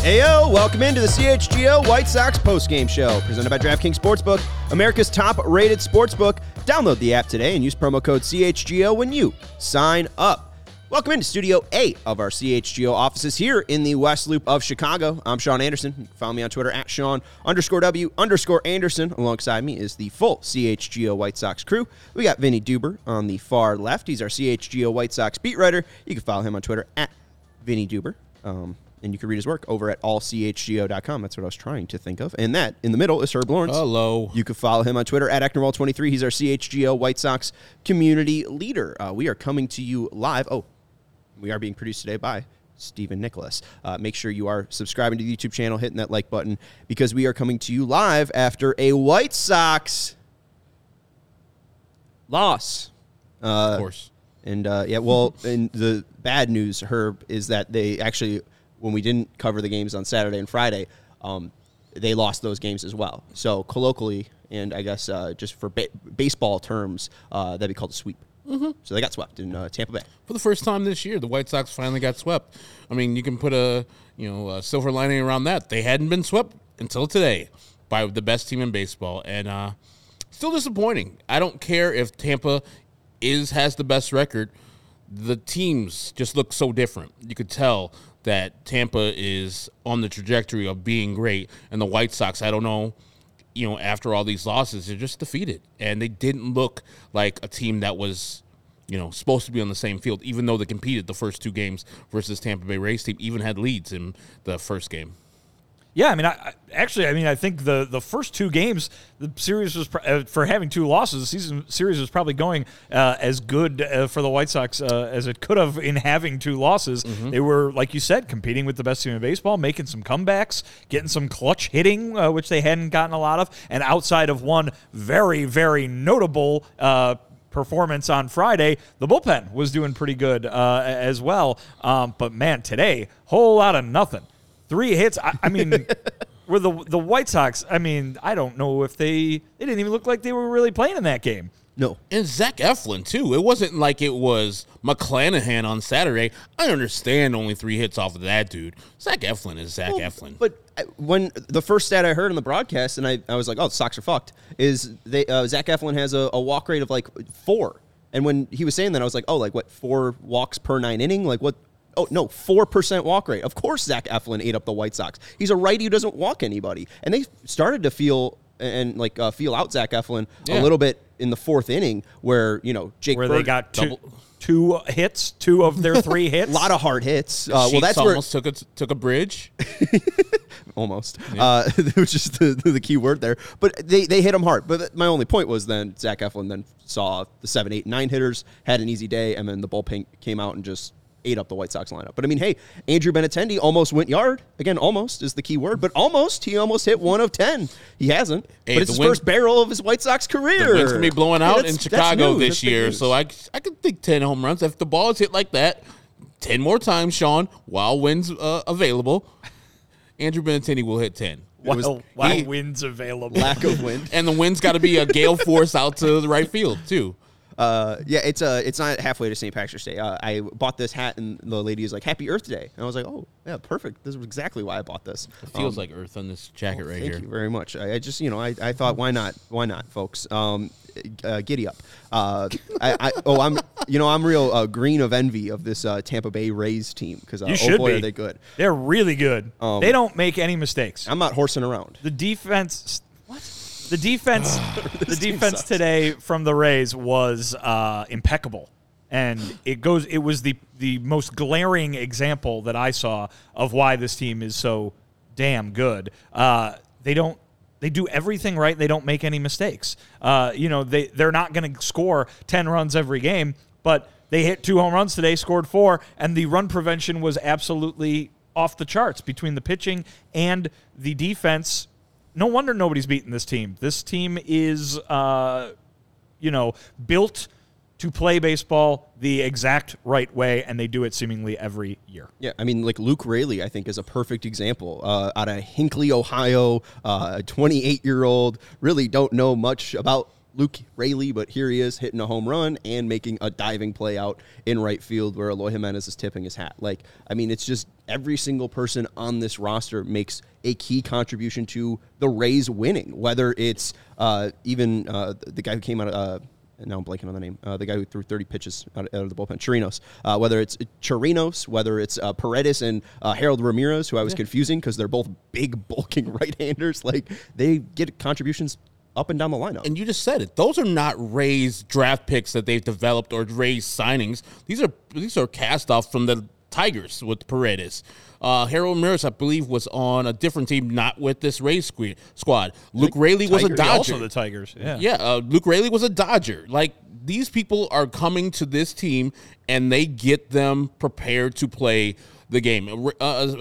Ayo, welcome into the CHGO White Sox postgame show presented by DraftKings Sportsbook, America's top-rated sportsbook. Download the app today and use promo code CHGO when you sign up. Welcome into Studio A of our CHGO offices here in the West Loop of Chicago. I'm Sean Anderson. You can follow me on Twitter at Sean underscore W underscore Anderson. Alongside me is the full CHGO White Sox crew. We got Vinnie Duber on the far left. He's our CHGO White Sox beat writer. You can follow him on Twitter at Vinnie Duber. Um, and you can read his work over at allchgo.com. That's what I was trying to think of. And that in the middle is Herb Lawrence. Hello. You can follow him on Twitter at Ecknerwall23. He's our CHGO White Sox community leader. Uh, we are coming to you live. Oh, we are being produced today by Stephen Nicholas. Uh, make sure you are subscribing to the YouTube channel, hitting that like button, because we are coming to you live after a White Sox loss. Uh, of course. And uh, yeah, well, and the bad news, Herb, is that they actually, when we didn't cover the games on Saturday and Friday, um, they lost those games as well. So colloquially, and I guess uh, just for ba- baseball terms, uh, that'd be called a sweep. Mm-hmm. So they got swept in uh, Tampa Bay. For the first time this year, the White Sox finally got swept. I mean, you can put a you know a silver lining around that. They hadn't been swept until today by the best team in baseball, and uh, still disappointing. I don't care if Tampa is has the best record. The teams just look so different. You could tell that Tampa is on the trajectory of being great, and the White Sox. I don't know you know, after all these losses, they're just defeated. And they didn't look like a team that was, you know, supposed to be on the same field, even though they competed the first two games versus Tampa Bay Rays team, even had leads in the first game. Yeah, I mean, I, actually, I mean, I think the the first two games, the series was uh, for having two losses. The season series was probably going uh, as good uh, for the White Sox uh, as it could have in having two losses. Mm-hmm. They were, like you said, competing with the best team in baseball, making some comebacks, getting some clutch hitting, uh, which they hadn't gotten a lot of, and outside of one very very notable uh, performance on Friday, the bullpen was doing pretty good uh, as well. Um, but man, today, whole lot of nothing three hits. I, I mean, were the the White Sox? I mean, I don't know if they they didn't even look like they were really playing in that game. No. And Zach Eflin, too. It wasn't like it was McClanahan on Saturday. I understand only three hits off of that dude. Zach Eflin is Zach well, Eflin. But uh, when the first stat I heard on the broadcast, and I, I was like, oh, the Sox are fucked, is they uh, Zach Eflin has a, a walk rate of like four. And when he was saying that, I was like, oh, like what, four walks per nine inning? Like what, Oh no, four percent walk rate. Of course, Zach Eflin ate up the White Sox. He's a righty who doesn't walk anybody, and they started to feel and like uh, feel out Zach Eflin yeah. a little bit in the fourth inning, where you know Jake where Bird they got two, two hits, two of their three hits, a lot of hard hits. Uh, well, that's almost where took a took a bridge. almost, yeah. uh, which is the, the key word there. But they they hit him hard. But my only point was then Zach Eflin then saw the seven, eight, nine hitters had an easy day, and then the bullpen came out and just ate up the White Sox lineup. But I mean, hey, Andrew Benintendi almost went yard. Again, almost is the key word, but almost. He almost hit one of 10. He hasn't. Hey, but it's his wind, first barrel of his White Sox career. The wind's going to be blowing out in Chicago this year. So I, I could think 10 home runs. If the ball is hit like that 10 more times, Sean, while wind's uh, available, Andrew Benintendi will hit 10. While, while he, wind's available. Lack of wind. and the wind's got to be a gale force out to the right field, too. Uh, yeah, it's uh, it's not halfway to St. Patrick's Day. Uh, I bought this hat, and the lady is like, "Happy Earth Day," and I was like, "Oh, yeah, perfect. This is exactly why I bought this." It feels um, like Earth on this jacket oh, right thank here. Thank you very much. I, I, just, you know, I, I thought, why not? Why not, folks? Um, uh, giddy up. Uh, I, I, oh, I'm, you know, I'm real uh, green of envy of this uh, Tampa Bay Rays team because uh, you oh should boy, be. are they good? They're really good. Um, they don't make any mistakes. I'm not horsing around. The defense. The defense, the defense today from the Rays was uh, impeccable, and it goes. It was the the most glaring example that I saw of why this team is so damn good. Uh, they don't. They do everything right. They don't make any mistakes. Uh, you know, they they're not going to score ten runs every game, but they hit two home runs today, scored four, and the run prevention was absolutely off the charts between the pitching and the defense no wonder nobody's beating this team. This team is, uh, you know, built to play baseball the exact right way, and they do it seemingly every year. Yeah, I mean, like Luke Raley, I think, is a perfect example. Uh, out of Hinckley, Ohio, uh, a 28 year old, really don't know much about Luke Raley, but here he is hitting a home run and making a diving play out in right field where Eloy Jimenez is tipping his hat. Like, I mean, it's just every single person on this roster makes a key contribution to the Rays winning, whether it's uh, even uh, the guy who came out of. Uh, now I'm blanking on the name. Uh, the guy who threw 30 pitches out, out of the bullpen, Chirinos. Uh, whether it's Chirinos, whether it's uh, Paredes and uh, Harold Ramirez, who I was yeah. confusing because they're both big, bulking right-handers. Like they get contributions up and down the lineup. And you just said it; those are not Rays draft picks that they've developed or Rays signings. These are these are cast off from the Tigers with Paredes. Uh, Harold Ramirez, I believe, was on a different team, not with this Rays squad. Luke Raley was a Dodger. Also the Tigers, yeah. Yeah, uh, Luke Raley was a Dodger. Like these people are coming to this team, and they get them prepared to play the game. Uh,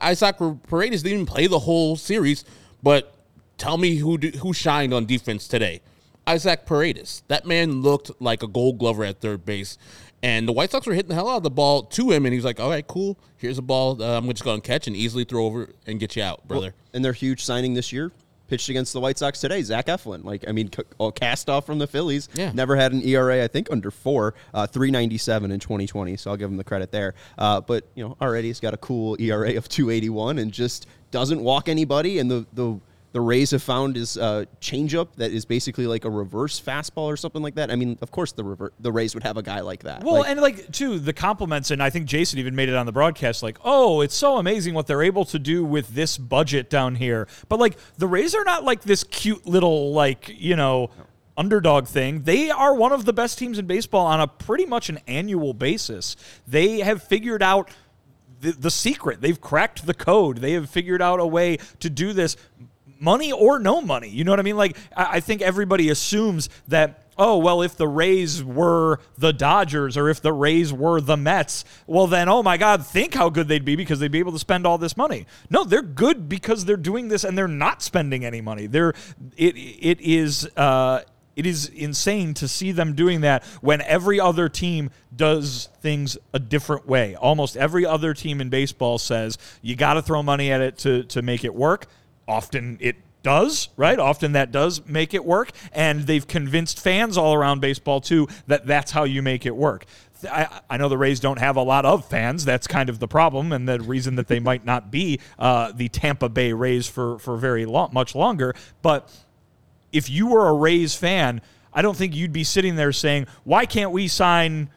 Isaac Paredes didn't even play the whole series, but tell me who who shined on defense today. Isaac Paredes. That man looked like a gold glover at third base. And the White Sox were hitting the hell out of the ball to him, and he's like, "All right, cool. Here's a ball. Uh, I'm gonna just going to catch and easily throw over and get you out, brother." Well, and their huge signing this year pitched against the White Sox today. Zach Eflin, like I mean, c- cast off from the Phillies. Yeah. Never had an ERA, I think, under four, uh, three ninety seven in twenty twenty. So I'll give him the credit there. Uh, but you know, already he's got a cool ERA of two eighty one, and just doesn't walk anybody. And the the the Rays have found is a changeup that is basically like a reverse fastball or something like that. I mean, of course, the rever- the Rays would have a guy like that. Well, like, and like too, the compliments, and I think Jason even made it on the broadcast. Like, oh, it's so amazing what they're able to do with this budget down here. But like, the Rays are not like this cute little like you know. No underdog thing. They are one of the best teams in baseball on a pretty much an annual basis. They have figured out the, the secret. They've cracked the code. They have figured out a way to do this money or no money. You know what I mean? Like, I, I think everybody assumes that oh, well, if the Rays were the Dodgers or if the Rays were the Mets, well, then, oh my God, think how good they'd be because they'd be able to spend all this money. No, they're good because they're doing this and they're not spending any money. They're, it, it is, uh, it is insane to see them doing that when every other team does things a different way. Almost every other team in baseball says you got to throw money at it to, to make it work often it does, right? Often that does make it work. And they've convinced fans all around baseball, too, that that's how you make it work. I, I, know the Rays don't have a lot of fans. That's kind of the problem, and the reason that they might not be uh, the Tampa Bay Rays for for very long, much longer. But if you were a Rays fan, I don't think you'd be sitting there saying, "Why can't we sign?"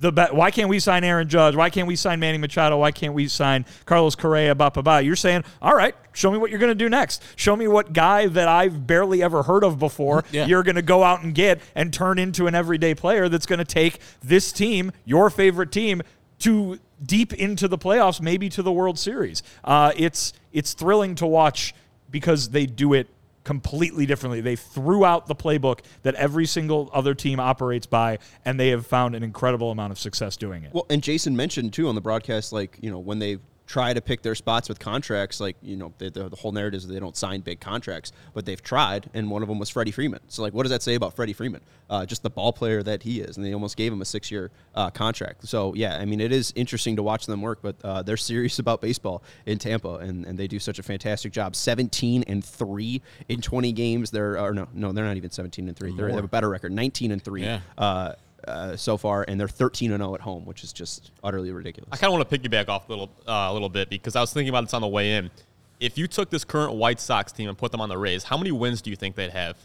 The be- why can't we sign Aaron Judge? Why can't we sign Manny Machado? Why can't we sign Carlos Correa? Ba, ba, ba. You're saying, all right, show me what you're going to do next. Show me what guy that I've barely ever heard of before yeah. you're going to go out and get and turn into an everyday player that's going to take this team, your favorite team, to deep into the playoffs, maybe to the World Series. Uh, it's it's thrilling to watch because they do it completely differently. They threw out the playbook that every single other team operates by, and they have found an incredible amount of success doing it. Well, and Jason mentioned too on the broadcast, like you know when they try to pick their spots with contracts. Like you know, the, the, the, whole narrative is they don't sign big contracts, but they've tried, and one of them was Freddie Freeman. So like, what does that say about Freddie Freeman? Uh, just the ball player that he is, and they almost gave him a six-year uh, contract. So yeah, I mean, it is interesting to watch them work, but uh, they're serious about baseball in Tampa, and, and they do such a fantastic job. Seventeen and three in twenty games. They're or no, no, they're not even seventeen and 3 they have a better record, nineteen and three. Yeah. Uh, so far, and they're 13 and 0 at home, which is just utterly ridiculous. I kind of want to piggyback off a little, uh, a little bit because I was thinking about this on the way in. If you took this current White Sox team and put them on the Rays, how many wins do you think they'd have?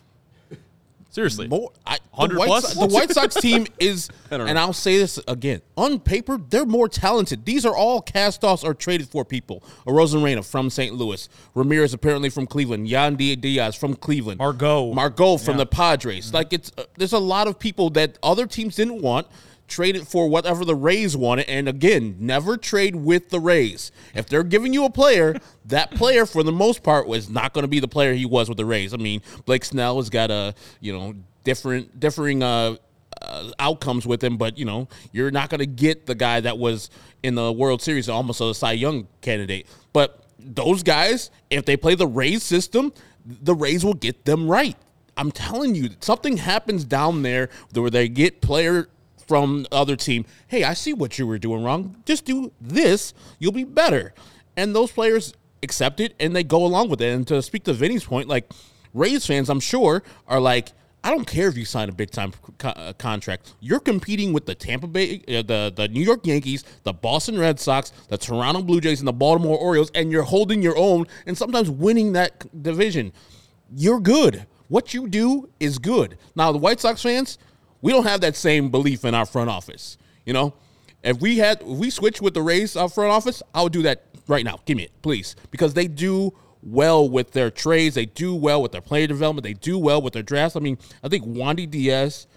Seriously, more hundred plus. the White Sox team is, and I'll say this again: on paper, they're more talented. These are all cast-offs or traded for people. Arozarena from St. Louis, Ramirez apparently from Cleveland, Yandy Diaz from Cleveland, Margot, Margot from yeah. the Padres. Mm-hmm. Like it's uh, there's a lot of people that other teams didn't want trade it for whatever the Rays wanted. And again, never trade with the Rays. If they're giving you a player, that player for the most part was not going to be the player he was with the Rays. I mean, Blake Snell has got a you know different differing uh, uh, outcomes with him, but you know you're not going to get the guy that was in the World Series, almost a Cy Young candidate. But those guys, if they play the Rays system, the Rays will get them right. I'm telling you, something happens down there where they get player from the other team, hey, I see what you were doing wrong. Just do this, you'll be better. And those players accept it and they go along with it. And to speak to Vinnie's point, like Rays fans, I'm sure, are like, I don't care if you sign a big time co- uh, contract. You're competing with the Tampa Bay, uh, the the New York Yankees, the Boston Red Sox, the Toronto Blue Jays, and the Baltimore Orioles, and you're holding your own and sometimes winning that division. You're good. What you do is good. Now the White Sox fans, we don't have that same belief in our front office. You know, if we had if we switched with the Rays uh, front office, I would do that right now. Give me it, please, because they do well with their trades. They do well with their player development. They do well with their drafts. I mean, I think Wandy Diaz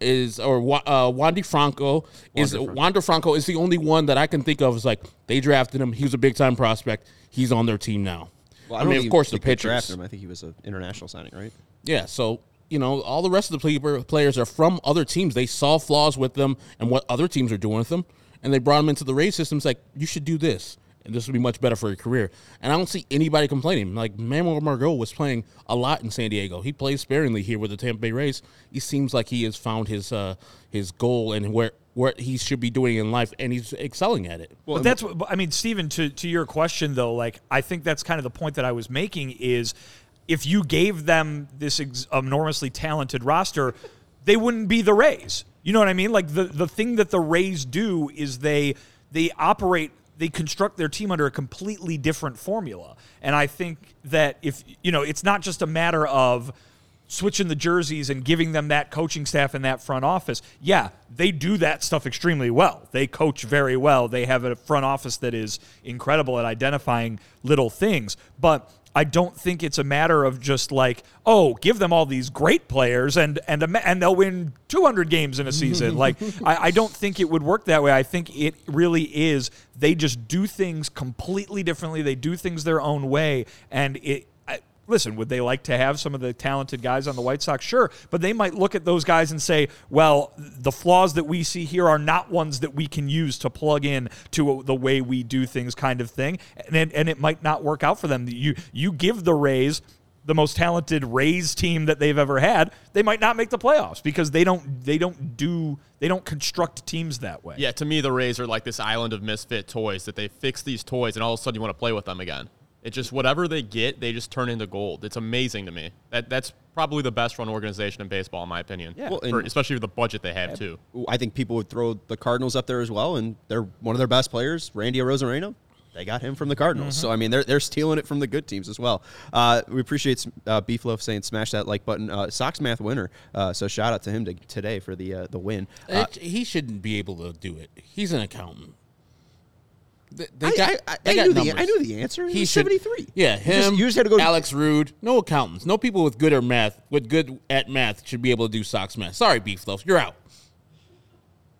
is or uh, Wandy Franco is Wander Franco is the only one that I can think of. Is like they drafted him. He was a big time prospect. He's on their team now. Well, I, mean, of course, the pitchers. drafted him. I think he was an international signing, right? Yeah, so you know, all the rest of the players are from other teams. They saw flaws with them and what other teams are doing with them, and they brought them into the race system. It's like you should do this, and this would be much better for your career. And I don't see anybody complaining. Like Manuel Margot was playing a lot in San Diego. He plays sparingly here with the Tampa Bay Rays. He seems like he has found his uh, his goal and where what he should be doing in life, and he's excelling at it. but that's what I mean, Stephen. To to your question though, like I think that's kind of the point that I was making is if you gave them this ex- enormously talented roster, they wouldn't be the Rays. You know what I mean? Like the the thing that the Rays do is they they operate they construct their team under a completely different formula. And I think that if you know, it's not just a matter of switching the jerseys and giving them that coaching staff and that front office. Yeah, they do that stuff extremely well. They coach very well. They have a front office that is incredible at identifying little things. But I don't think it's a matter of just like, oh, give them all these great players and and a- and they'll win 200 games in a season. like, I, I don't think it would work that way. I think it really is. They just do things completely differently. They do things their own way, and it. Listen, would they like to have some of the talented guys on the White Sox? Sure, but they might look at those guys and say, "Well, the flaws that we see here are not ones that we can use to plug in to the way we do things," kind of thing, and it, and it might not work out for them. You you give the Rays the most talented Rays team that they've ever had, they might not make the playoffs because they don't they don't do they don't construct teams that way. Yeah, to me, the Rays are like this island of misfit toys that they fix these toys and all of a sudden you want to play with them again. It just whatever they get, they just turn into gold. It's amazing to me. That that's probably the best run organization in baseball, in my opinion. Yeah. Well, For- especially with the budget they have too. I think people would throw the Cardinals up there as well, and they're one of their best players, Randy Arozarena. They got him from the Cardinals, so I mean they're they're stealing it from the good teams as well. Uh, we appreciate uh, Beefloaf saying smash that like button. Uh, Sox math winner, uh, so shout out to him to, today for the uh, the win. Uh, It- he shouldn't be able to do it. He's an accountant. They, they I- got, I- I- they got knew the- I knew the answer. He was should- 73. Yeah, You just- him. you just had to go Alex Rude. No accountants. No people with good or math with good at math should be able to do Sox math. Sorry, Beef Loaf, you're out.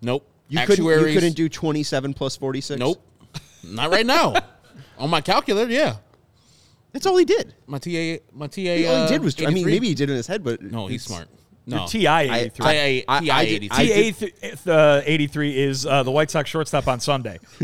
Nope. you couldn't you Actuaries, couldn't do twenty seven plus forty six. Nope. Not right now. On my calculator, yeah. that's all he did. My TA, my TA. all uh, he did was I mean 83. maybe he did it in his head, but No, he's it's- smart. No, TI eighty three. I, I- TI I did- 83. I did- TA th- uh, 83 is uh, the White Sox shortstop on Sunday.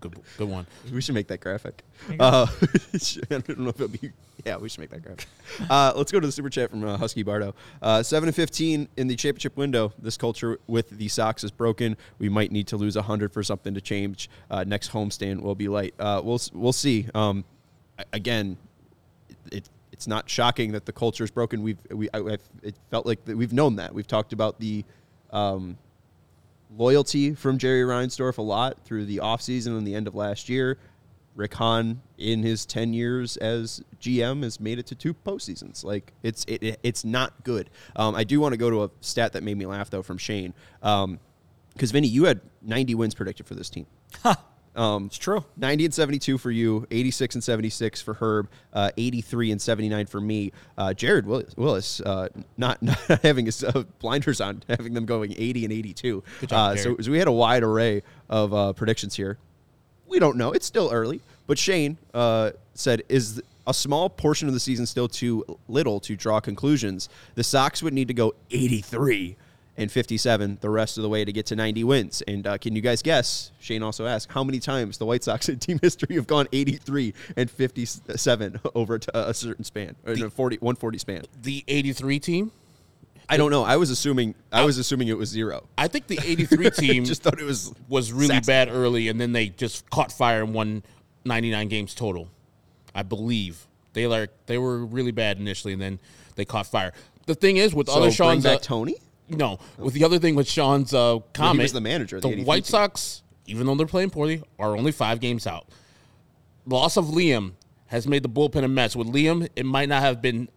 good, good one. We should make that graphic. Uh, I don't know if it'll be. Yeah, we should make that graphic. Uh, let's go to the super chat from uh, Husky Bardo. Uh, Seven and fifteen in the championship window. This culture with the Sox is broken. We might need to lose hundred for something to change. Uh, next homestand will be light. Uh, we'll we'll see. Um, again, it, it's not shocking that the culture is broken. We've we I, I've, it felt like that we've known that. We've talked about the um, loyalty from Jerry Reinsdorf a lot through the offseason and the end of last year. Rick Hahn, in his ten years as GM, has made it to two postseasons. Like it's it, it- it's not good. Um, I do want to go to a stat that made me laugh though from Shane, because Vinnie, you had ninety wins predicted for this team. Um, It's true. 90 and 72 for you, 86 and 76 for Herb, uh, 83 and 79 for me. Uh, Jared Willis, Willis uh, not, not having his uh, blinders on, having them going 80 and 82. Good job, uh, so, so we had a wide array of uh, predictions here. We don't know. It's still early. But Shane uh, said, is a small portion of the season still too little to draw conclusions? The Sox would need to go 83 and 57 the rest of the way to get to 90 wins. And uh, can you guys guess? Shane also asked how many times the White Sox in team history have gone 83 and 57 over to a certain span, or a 40, 140 span. The 83 team. I don't know. I was assuming I was assuming it was zero. I think the 83 team Just thought it was was really Saxon. bad early, and then they just caught fire and won 99 games total. I believe They like they were really bad initially, and then they caught fire. The thing is with So other Sean's back uh, Tony. No, with the other thing with Sean's uh, comment, was the manager the the White team. Sox, even though they're playing poorly, are only five games out. Loss of Liam has made the bullpen a mess. With Liam, it might not have been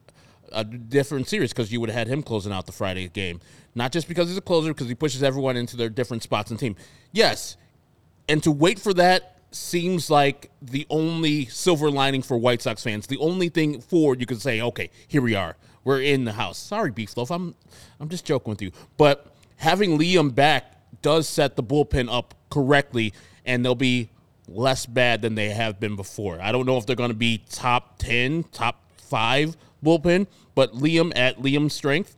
a different series because you would have had him closing out the Friday game. Not just because he's a closer, because he pushes everyone into their different spots in team. Yes, and to wait for that seems like the only silver lining for White Sox fans. The only thing forward you could say, okay, here we are. We're in the house. Sorry, Beefloaf, I'm I'm just joking with you. But having Liam back does set the bullpen up correctly, and they'll be less bad than they have been before. I don't know if they're going to be top 10, top 5 bullpen, but Liam at Liam's strength,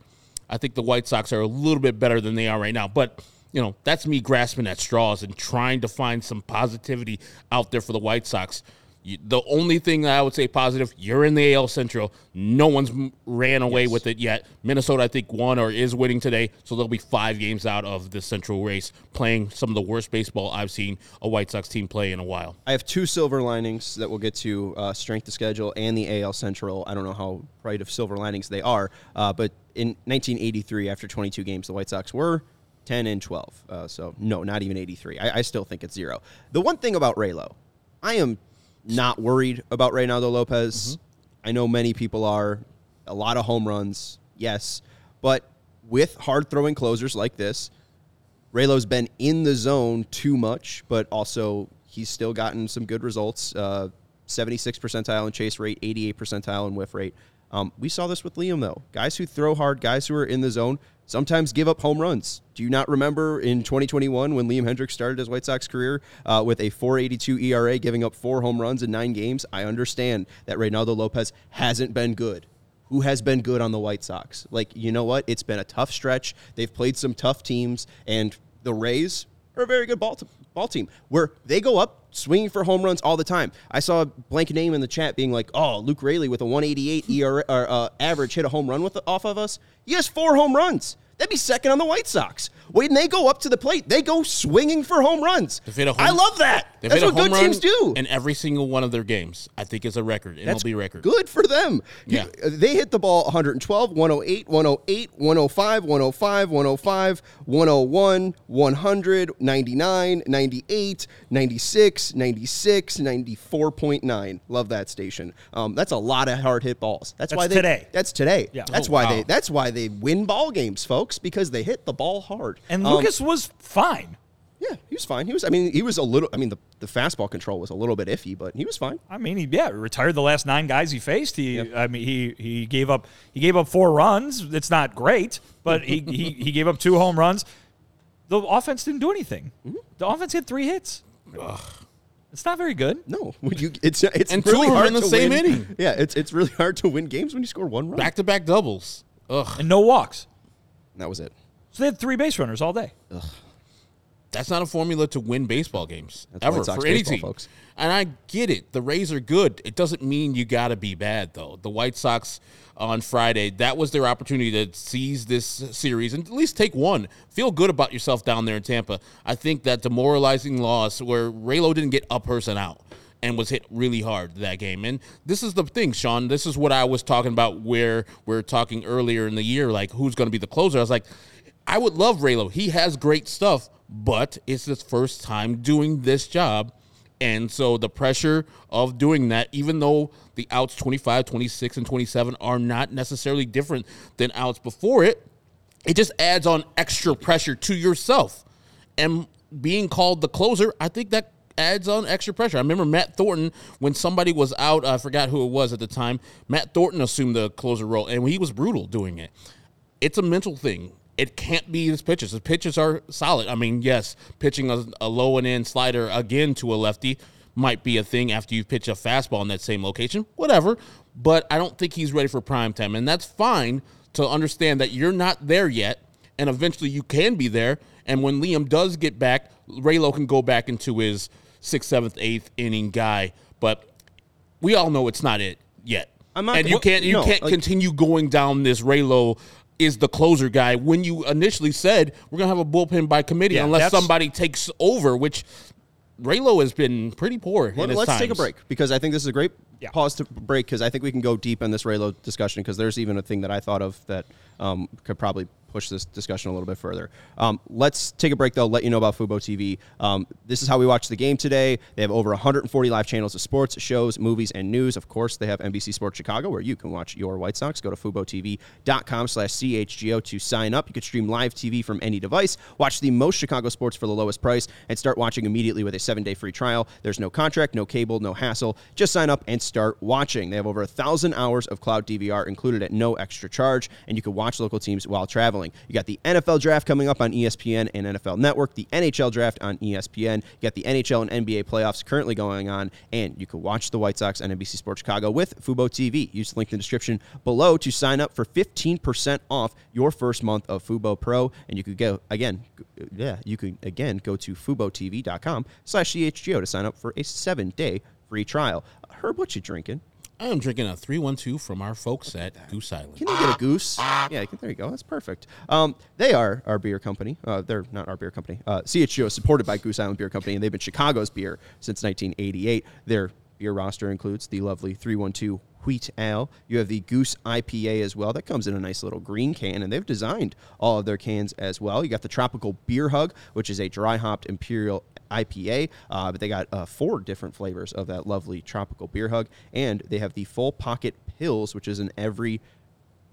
I think the White Sox are a little bit better than they are right now. But, you know, that's me grasping at straws and trying to find some positivity out there for the White Sox. You, the only thing that I would say positive, you're in the AL Central. No one's ran away with it yet. Minnesota, I think, won or is winning today, so they'll be five games out of the Central race, playing some of the worst baseball I've seen a White Sox team play in a while. I have two silver linings that we'll get to uh, strength of schedule and the AL Central. I don't know how bright of silver linings they are, uh, but in 1983, after 22 games, the White Sox were 10 and 12. Uh, so, no, not even 83. I, I still think it's zero. The one thing about ReyLo, I am not worried about Reynaldo Lopez. I know many people are. A lot of home runs, yes. But with hard throwing closers like this, ReyLo's been in the zone too much, but also he's still gotten some good results. Uh, 76 percentile in chase rate, 88 percentile in whiff rate. Um, we saw this with Liam, though. Guys who throw hard, guys who are in the zone, sometimes give up home runs. Do you not remember in 2021 when Liam Hendriks started his White Sox career uh, with a 482 ERA, giving up four home runs in nine games? I understand that Reynaldo Lopez hasn't been good who has been good on the White Sox. Like, you know what? It's been a tough stretch. They've played some tough teams, and the Rays are a very good ball, ball team where they go up swinging for home runs all the time. I saw a blank name in the chat being like, oh, Luke Raley with a 188 ERA, or, uh, average hit a home run with off of us. He has four home runs. That'd be second on the White Sox. When they go up to the plate, they go swinging for home runs. They've hit a home- I love that. They've That's hit what home good run teams do. in every single one of their games. I think is a record, MLB record. Good for them. You- Yeah. they hit the ball 112, 108, 108, 105, 105, 105, 101, 100, 99, 98, 96, 96, 94.9. Love that station. Um, that's a lot of hard hit balls. That's, That's why they today. That's today. Yeah. That's Oh, why wow. they that's why they win ball games, folks, because they hit the ball hard. And Um, Lucas was fine. yeah, he was fine. He was I mean, he was a little I mean the, the fastball control was a little bit iffy, but he was fine. I mean, he yeah retired the last nine guys he faced. He I mean he he gave up he gave up four runs. It's not great, but he he, he gave up two home runs. The offense didn't do anything. Mm-hmm. The offense had three hits. Ugh. It's not very good. No, when you it's it's And really of them hard in the to same win. inning. Yeah, it's it's really hard to win games when you score one run. Back to back doubles. Ugh, And no walks. That was it. So they had three base runners all day. that's not a formula to win baseball games That's ever White Sox for any baseball, team. folks. And I get it. The Rays are good. It doesn't mean you got to be bad though. The White Sox on Friday, that was their opportunity to seize this series and at least take one. Feel good about yourself down there in Tampa. I think that demoralizing loss where ReyLo didn't get a person out and was hit really hard that game. And this is the thing, Sean. This is what I was talking about where we are talking earlier in the year, like who's going to be the closer. I was like, I would love ReyLo. He has great stuff, but it's his first time doing this job. And so the pressure of doing that, even though the outs 25, 26, and 27 are not necessarily different than outs before it, it just adds on extra pressure to yourself. And being called the closer, I think that adds on extra pressure. I remember Matt Thornton when somebody was out, I forgot who it was at the time. Matt Thornton assumed the closer role, and he was brutal doing it. It's a mental thing. It can't be his pitches. His pitches are solid. I mean, yes, pitching a, a low and in slider again to a lefty might be a thing after you pitch a fastball in that same location, whatever. But I don't think he's ready for prime time, and that's fine to understand that you're not there yet, and eventually you can be there. And when Liam does get back, ReyLo can go back into his sixth, seventh, eighth inning guy. But we all know it's not it yet. I'm not- and you can't you no, can't like- continue going down this ReyLo is the closer guy when you initially said we're gonna have a bullpen by committee Yeah, unless somebody takes over, which ReyLo has been pretty poor Let, in his us take a break because I think this is a great Yeah. pause to break because I think we can go deep in this ReyLo discussion because there's even a thing that I thought of that um, could probably push this discussion a little bit further. Um, let's take a break though. Let you know about Fubo TV. Um, this is how we watch the game today. They have over 140 live channels of sports, shows, movies, and news. Of course, they have NBC Sports Chicago where you can watch your White Sox. Go to FuboTV.com/chgo to sign up. You can stream live TV from any device. Watch the most Chicago sports for the lowest price and start watching immediately with a seven-day free trial. There's no contract, no cable, no hassle. Just sign up and start watching. They have over a thousand hours of cloud DVR included at no extra charge, and you can watch local teams while traveling. You got the NFL draft coming up on ESPN and NFL Network, the NHL draft on ESPN. You got the NHL and NBA playoffs currently going on, and you can watch the White Sox on NBC Sports Chicago with Fubo TV. Use the link in the description below to sign up for 15% off your first month of Fubo Pro, and you could go again, yeah, you can again go to FuboTV.com slash CHGO to sign up for a seven-day free trial. Herb, what you drinking? I am drinking a 312 from our folks at Goose Island. Can you get a goose? Yeah, can, there you go. That's perfect. Um, they are our beer company. Uh, they're not our beer company. Uh, CHGO is supported by Goose Island Beer Company, and they've been Chicago's beer since 1988. Their beer roster includes the lovely 312 Wheat Ale. You have the Goose IPA as well. That comes in a nice little green can, and they've designed all of their cans as well. You got the Tropical Beer Hug, which is a dry hopped imperial IPA, uh, but they got uh, four different flavors of that lovely tropical beer hug, and they have the full pocket pills, which is an every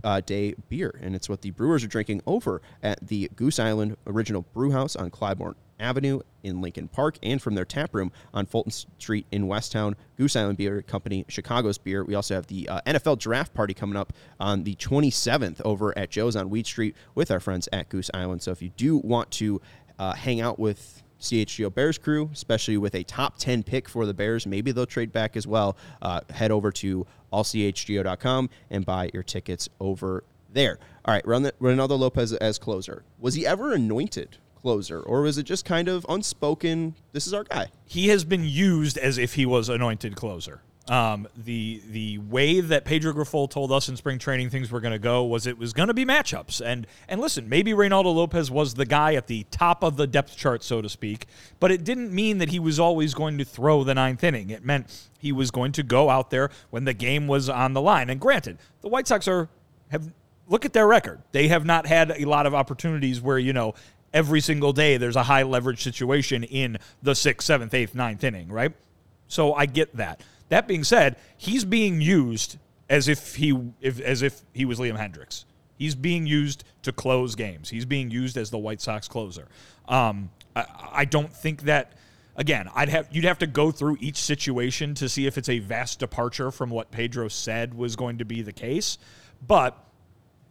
uh, day beer, and it's what the brewers are drinking over at the Goose Island Original Brew House on Clybourn Avenue in Lincoln Park, and from their tap room on Fulton Street in Westtown. Goose Island Beer Company, Chicago's beer. We also have the uh, NFL Draft Party coming up on the 27th over at Joe's on Weed Street with our friends at Goose Island. So if you do want to uh, hang out with CHGO Bears crew, especially with a top 10 pick for the Bears. Maybe they'll trade back as well. Uh, head over to allchgo.com and buy your tickets over there. All right, Reynaldo Lopez as closer. Was he ever anointed closer, or was it just kind of unspoken? This is our guy. he has been used as if he was anointed closer. Um, the the way that Pedro Grifol told us in spring training things were going to go was it was going to be matchups. And and listen, maybe Reynaldo Lopez was the guy at the top of the depth chart, so to speak, but it didn't mean that he was always going to throw the ninth inning. It meant he was going to go out there when the game was on the line. And granted, the White Sox are have look at their record. They have not had a lot of opportunities where you know every single day there's a high leverage situation in the sixth, seventh, eighth, ninth inning, right? So I get that. That being said, he's being used as if he if, as if he was Liam Hendriks. He's being used to close games. He's being used as the White Sox closer. Um, I, I don't think that. Again, I'd have you'd have to go through each situation to see if it's a vast departure from what Pedro said was going to be the case. But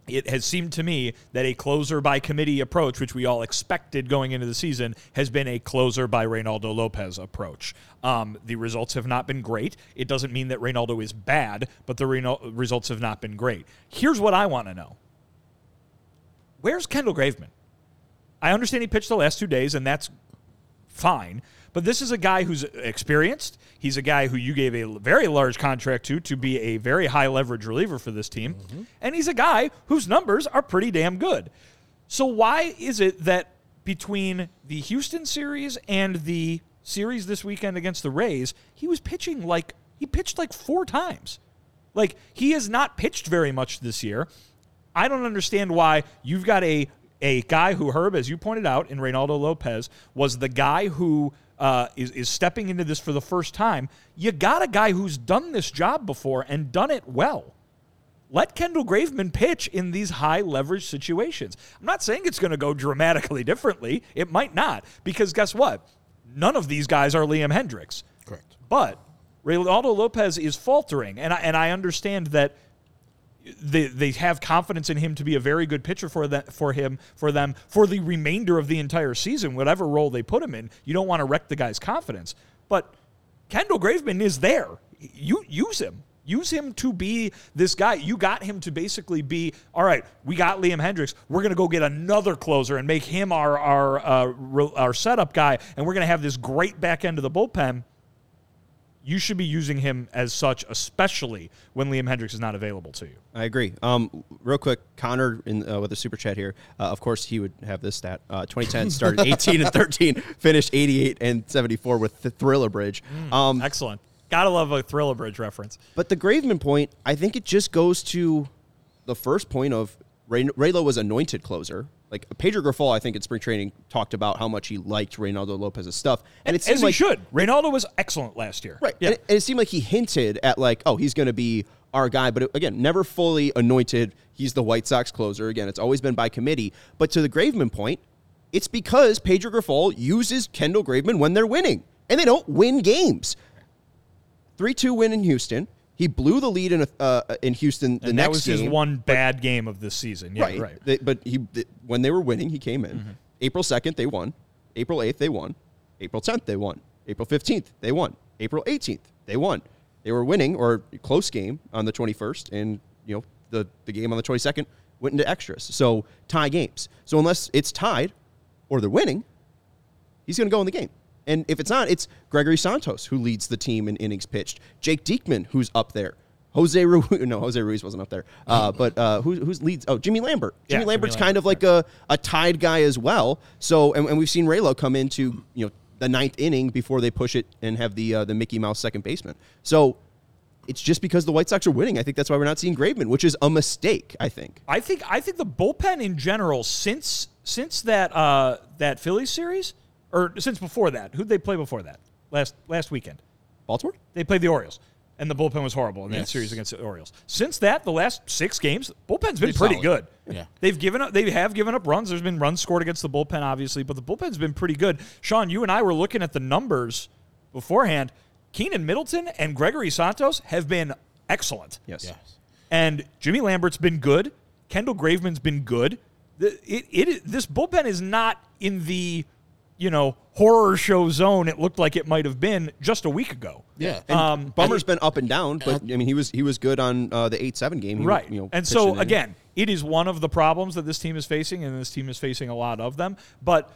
it has seemed to me that a closer by committee approach, which we all expected going into the season, has been a closer by Reynaldo Lopez approach. Um, the results have not been great. It doesn't mean that Reynaldo is bad, but the results have not been great. Here's what I want to know Where's Kendall Graveman? I understand he pitched the last two days, and that's fine. But this is a guy who's experienced. He's a guy who you gave a very large contract to to be a very high leverage reliever for this team. Mm-hmm. And he's a guy whose numbers are pretty damn good. So why is it that between the Houston series and the series this weekend against the Rays, he was pitching like he pitched like four times. Like he has not pitched very much this year. I don't understand why you've got a a guy who Herb, as you pointed out, in Reynaldo Lopez, was the guy who uh, is is stepping into this for the first time. You got a guy who's done this job before and done it well. Let Kendall Graveman pitch in these high leverage situations. I'm not saying it's going to go dramatically differently. It might not, because guess what? None of these guys are Liam Hendriks. Correct. But Reynaldo Lopez is faltering, and I, and I understand that they, they have confidence in him to be a very good pitcher for that for him for them for the remainder of the entire season, whatever role they put him in. You don't want to wreck the guy's confidence, but Kendall Graveman is there. You use him. Use him to be this guy. You got him to basically be all right. We got Liam Hendriks. We're gonna go get another closer and make him our our uh, our setup guy, and we're gonna have this great back end of the bullpen you should be using him as such, especially when Liam Hendriks is not available to you. I agree. Um, real quick, Connor in, uh, with a super chat here. Uh, of course, he would have this stat. Uh, 2010 started 18 and 13, finished 88 and 74 with the Thriller Bridge. Um, Excellent. Gotta love a Thriller Bridge reference. But the Graveman point, I think it just goes to the first point of Ray, ReyLo was anointed closer. Like Pedro Grifol, I think in spring training talked about how much he liked Reynaldo Lopez's stuff, and it seemed As like he should. Reynaldo was excellent last year. right. Yeah. And, it, and it seemed like he hinted at like, oh, he's going to be our guy, but again, never fully anointed. He's the White Sox closer. Again, it's always been by committee. But to the Graveman point, it's because Pedro Grifol uses Kendall Graveman when they're winning, and they don't win games. Three two win in Houston. He blew the lead in a, uh, in Houston the and next that was his one bad game of this season. Yeah, right, right. They- but he th- when they were winning, he came in. Mm-hmm. April second, they won. April eighth, they won. April tenth, they won. April fifteenth, they won. April eighteenth, they won. They were winning or close game on the twenty first, and you know the the game on the twenty second went into extras. So tie games. So unless it's tied or they're winning, he's going to go in the game. And if it's not, it's Gregory Santos who leads the team in innings pitched. Jake Diekman who's up there. Jose Ruiz, no, Jose Ruiz wasn't up there. Uh, but uh, who, who's leads? Oh, Jimmy Lambert. Yeah, Jimmy Jimmy Lambert's Lambert, kind of like a, a tied guy as well. So, and, and we've seen ReyLo come into you know the ninth inning before they push it and have the uh, the Mickey Mouse second baseman. So it's just because the White Sox are winning. I think that's why we're not seeing Graveman, which is a mistake. I think. I think I think the bullpen in general since since that uh, that Phillies series or since before that, who'd they play before that? Last last weekend. Baltimore. They played the Orioles. And the bullpen was horrible in that Yes. series against the Orioles. Since that, the last six games, bullpen's been Pretty pretty solid. good. Yeah. They've given up they have given up runs. There's been runs scored against the bullpen, obviously, but the bullpen's been pretty good. Sean, you and I were looking at the numbers beforehand. Keenan Middleton and Gregory Santos have been excellent. Yes. Yes. And Jimmy Lambert's been good. Kendall Graveman's been good. The, it, it, this bullpen is not in the, you know, horror show zone it looked like it might have been just a week ago. Yeah. Um, Bummer's been up and down, but I mean he was he was good on uh, the eight seven game, He, Right. You know, and so, again, it is one of the problems that this team is facing, and this team is facing a lot of them. But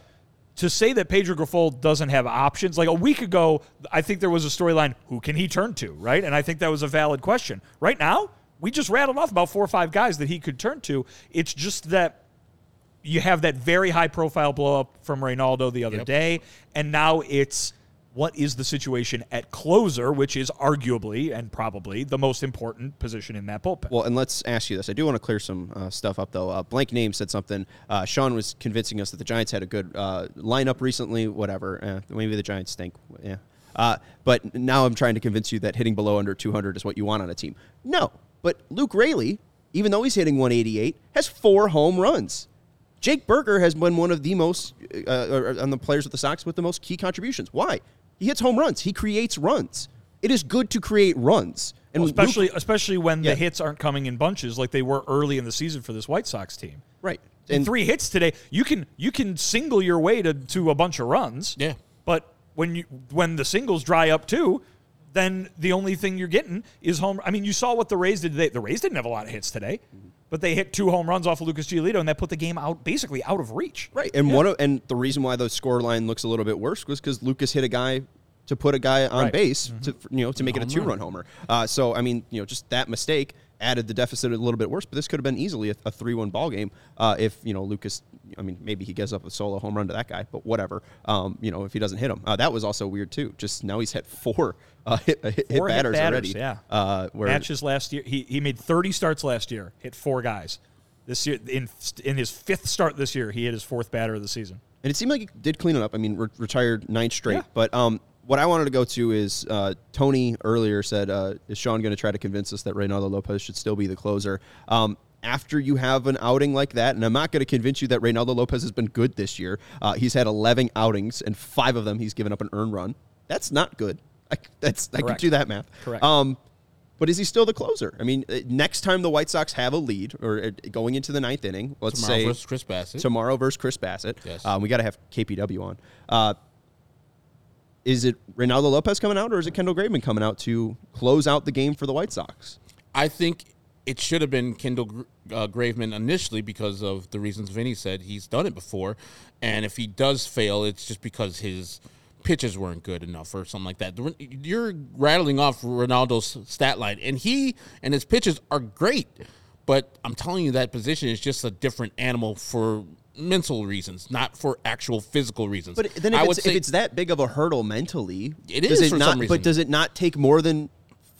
to say that Pedro Grifol doesn't have options, like a week ago, I think there was a storyline who can he turn to, right? And I think that was a valid question. Right now, we just rattled off about four or five guys that he could turn to. It's just that you have that very high profile blow up from Reynaldo the other Yep. day, and now it's what is the situation at closer, which is arguably and probably the most important position in that bullpen. Well, and let's ask you this. I do want to clear some uh, stuff up, though. Uh, Blank Name said something. Uh, Sean was convincing us that the Giants had a good uh, lineup recently. Whatever. Eh, maybe the Giants stink. Yeah. Uh, but now I'm trying to convince you that hitting below under 200 is what you want on a team. No. But Luke Raley, even though he's hitting 188, has four home runs. Jake Burger has been one of the most uh, on the players with the Sox with the most key contributions. Why? He hits home runs. He creates runs. It is good to create runs, and Luke- especially especially when Yeah. the hits aren't coming in bunches like they were early in the season for this White Sox team. right. And three hits today, you can you can single your way to, to a bunch of runs. Yeah. But when you when the singles dry up too, then the only thing you're getting is home. I mean, you saw what the Rays did today. The Rays didn't have a lot of hits today, but they hit two home runs off of Lucas Giolito, and that put the game out basically out of reach. Right, and one of and the reason why the score line looks a little bit worse was because Lucas hit a guy to put a guy on Right. base to you know to make it a two run homer. Uh, so I mean you know just that mistake added the deficit a little bit worse, but this could have been easily a, a three one ball game uh, if you know Lucas. I mean maybe he gives up a solo home run to that guy, but whatever. Um, you know if he doesn't hit him, uh, that was also weird too. Just now he's hit four uh, hit, hit, hit Four hit batters, batters, already. yeah. uh, where Matches last year, he he made 30 starts last year, hit four guys. This year, in in his fifth start this year, he hit his fourth batter of the season. And it seemed like he did clean it up. I mean, re- retired ninth straight. Yeah. But um, what I wanted to go to is uh, Tony earlier said, uh, "Is Sean going to try to convince us that Reynaldo Lopez should still be the closer?" Um, after you have an outing like that, and I'm not going to convince you that Reynaldo Lopez has been good this year. Uh, he's had 11 outings, and five of them he's given up an earned run. That's not good. I, that's I can do that math. Correct. Um, but is he still the closer? I mean, uh, next time the White Sox have a lead or uh, going into the ninth inning, let's Tomorrow say versus Chris Bassitt. tomorrow versus Chris Bassitt. Yes. Um, we got to have KPW on. Uh, is it Reynaldo Lopez coming out or is it Kendall Graveman coming out to close out the game for the White Sox? I think it should have been Kendall uh, Graveman initially because of the reasons Vinnie said. He's done it before, and if he does fail, it's just because his pitches weren't good enough or something like that. You're rattling off Reynaldo's stat line, and he and his pitches are great, but I'm telling you that position is just a different animal for mental reasons, not for actual physical reasons. But then if, it's, if it's that big of a hurdle mentally, it is it for not? some reason. But does it not take more than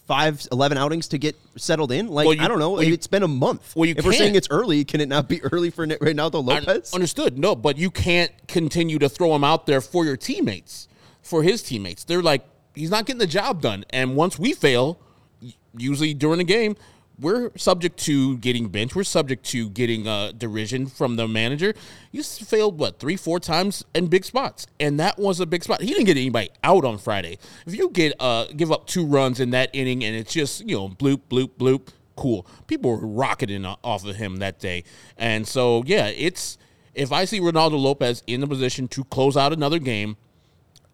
five, 11 outings to get settled in? Like Well, you- I don't know. well, you- it's been a month. well, you if we're saying it's early, can it not be early for Reynaldo I- Lopez? Understood. No, but you can't continue to throw him out there for your teammates, for his teammates. They're like, he's not getting the job done. And once we fail, usually during the game, we're subject to getting benched. We're subject to getting uh, derision from the manager. He's failed what three, four times in big spots, and that was a big spot. He didn't get anybody out on Friday. If you get uh, give up two runs in that inning, and it's just you know bloop, bloop, bloop, cool. People were rocketing off of him that day, and so yeah, it's if I see Reynaldo Lopez in the position to close out another game,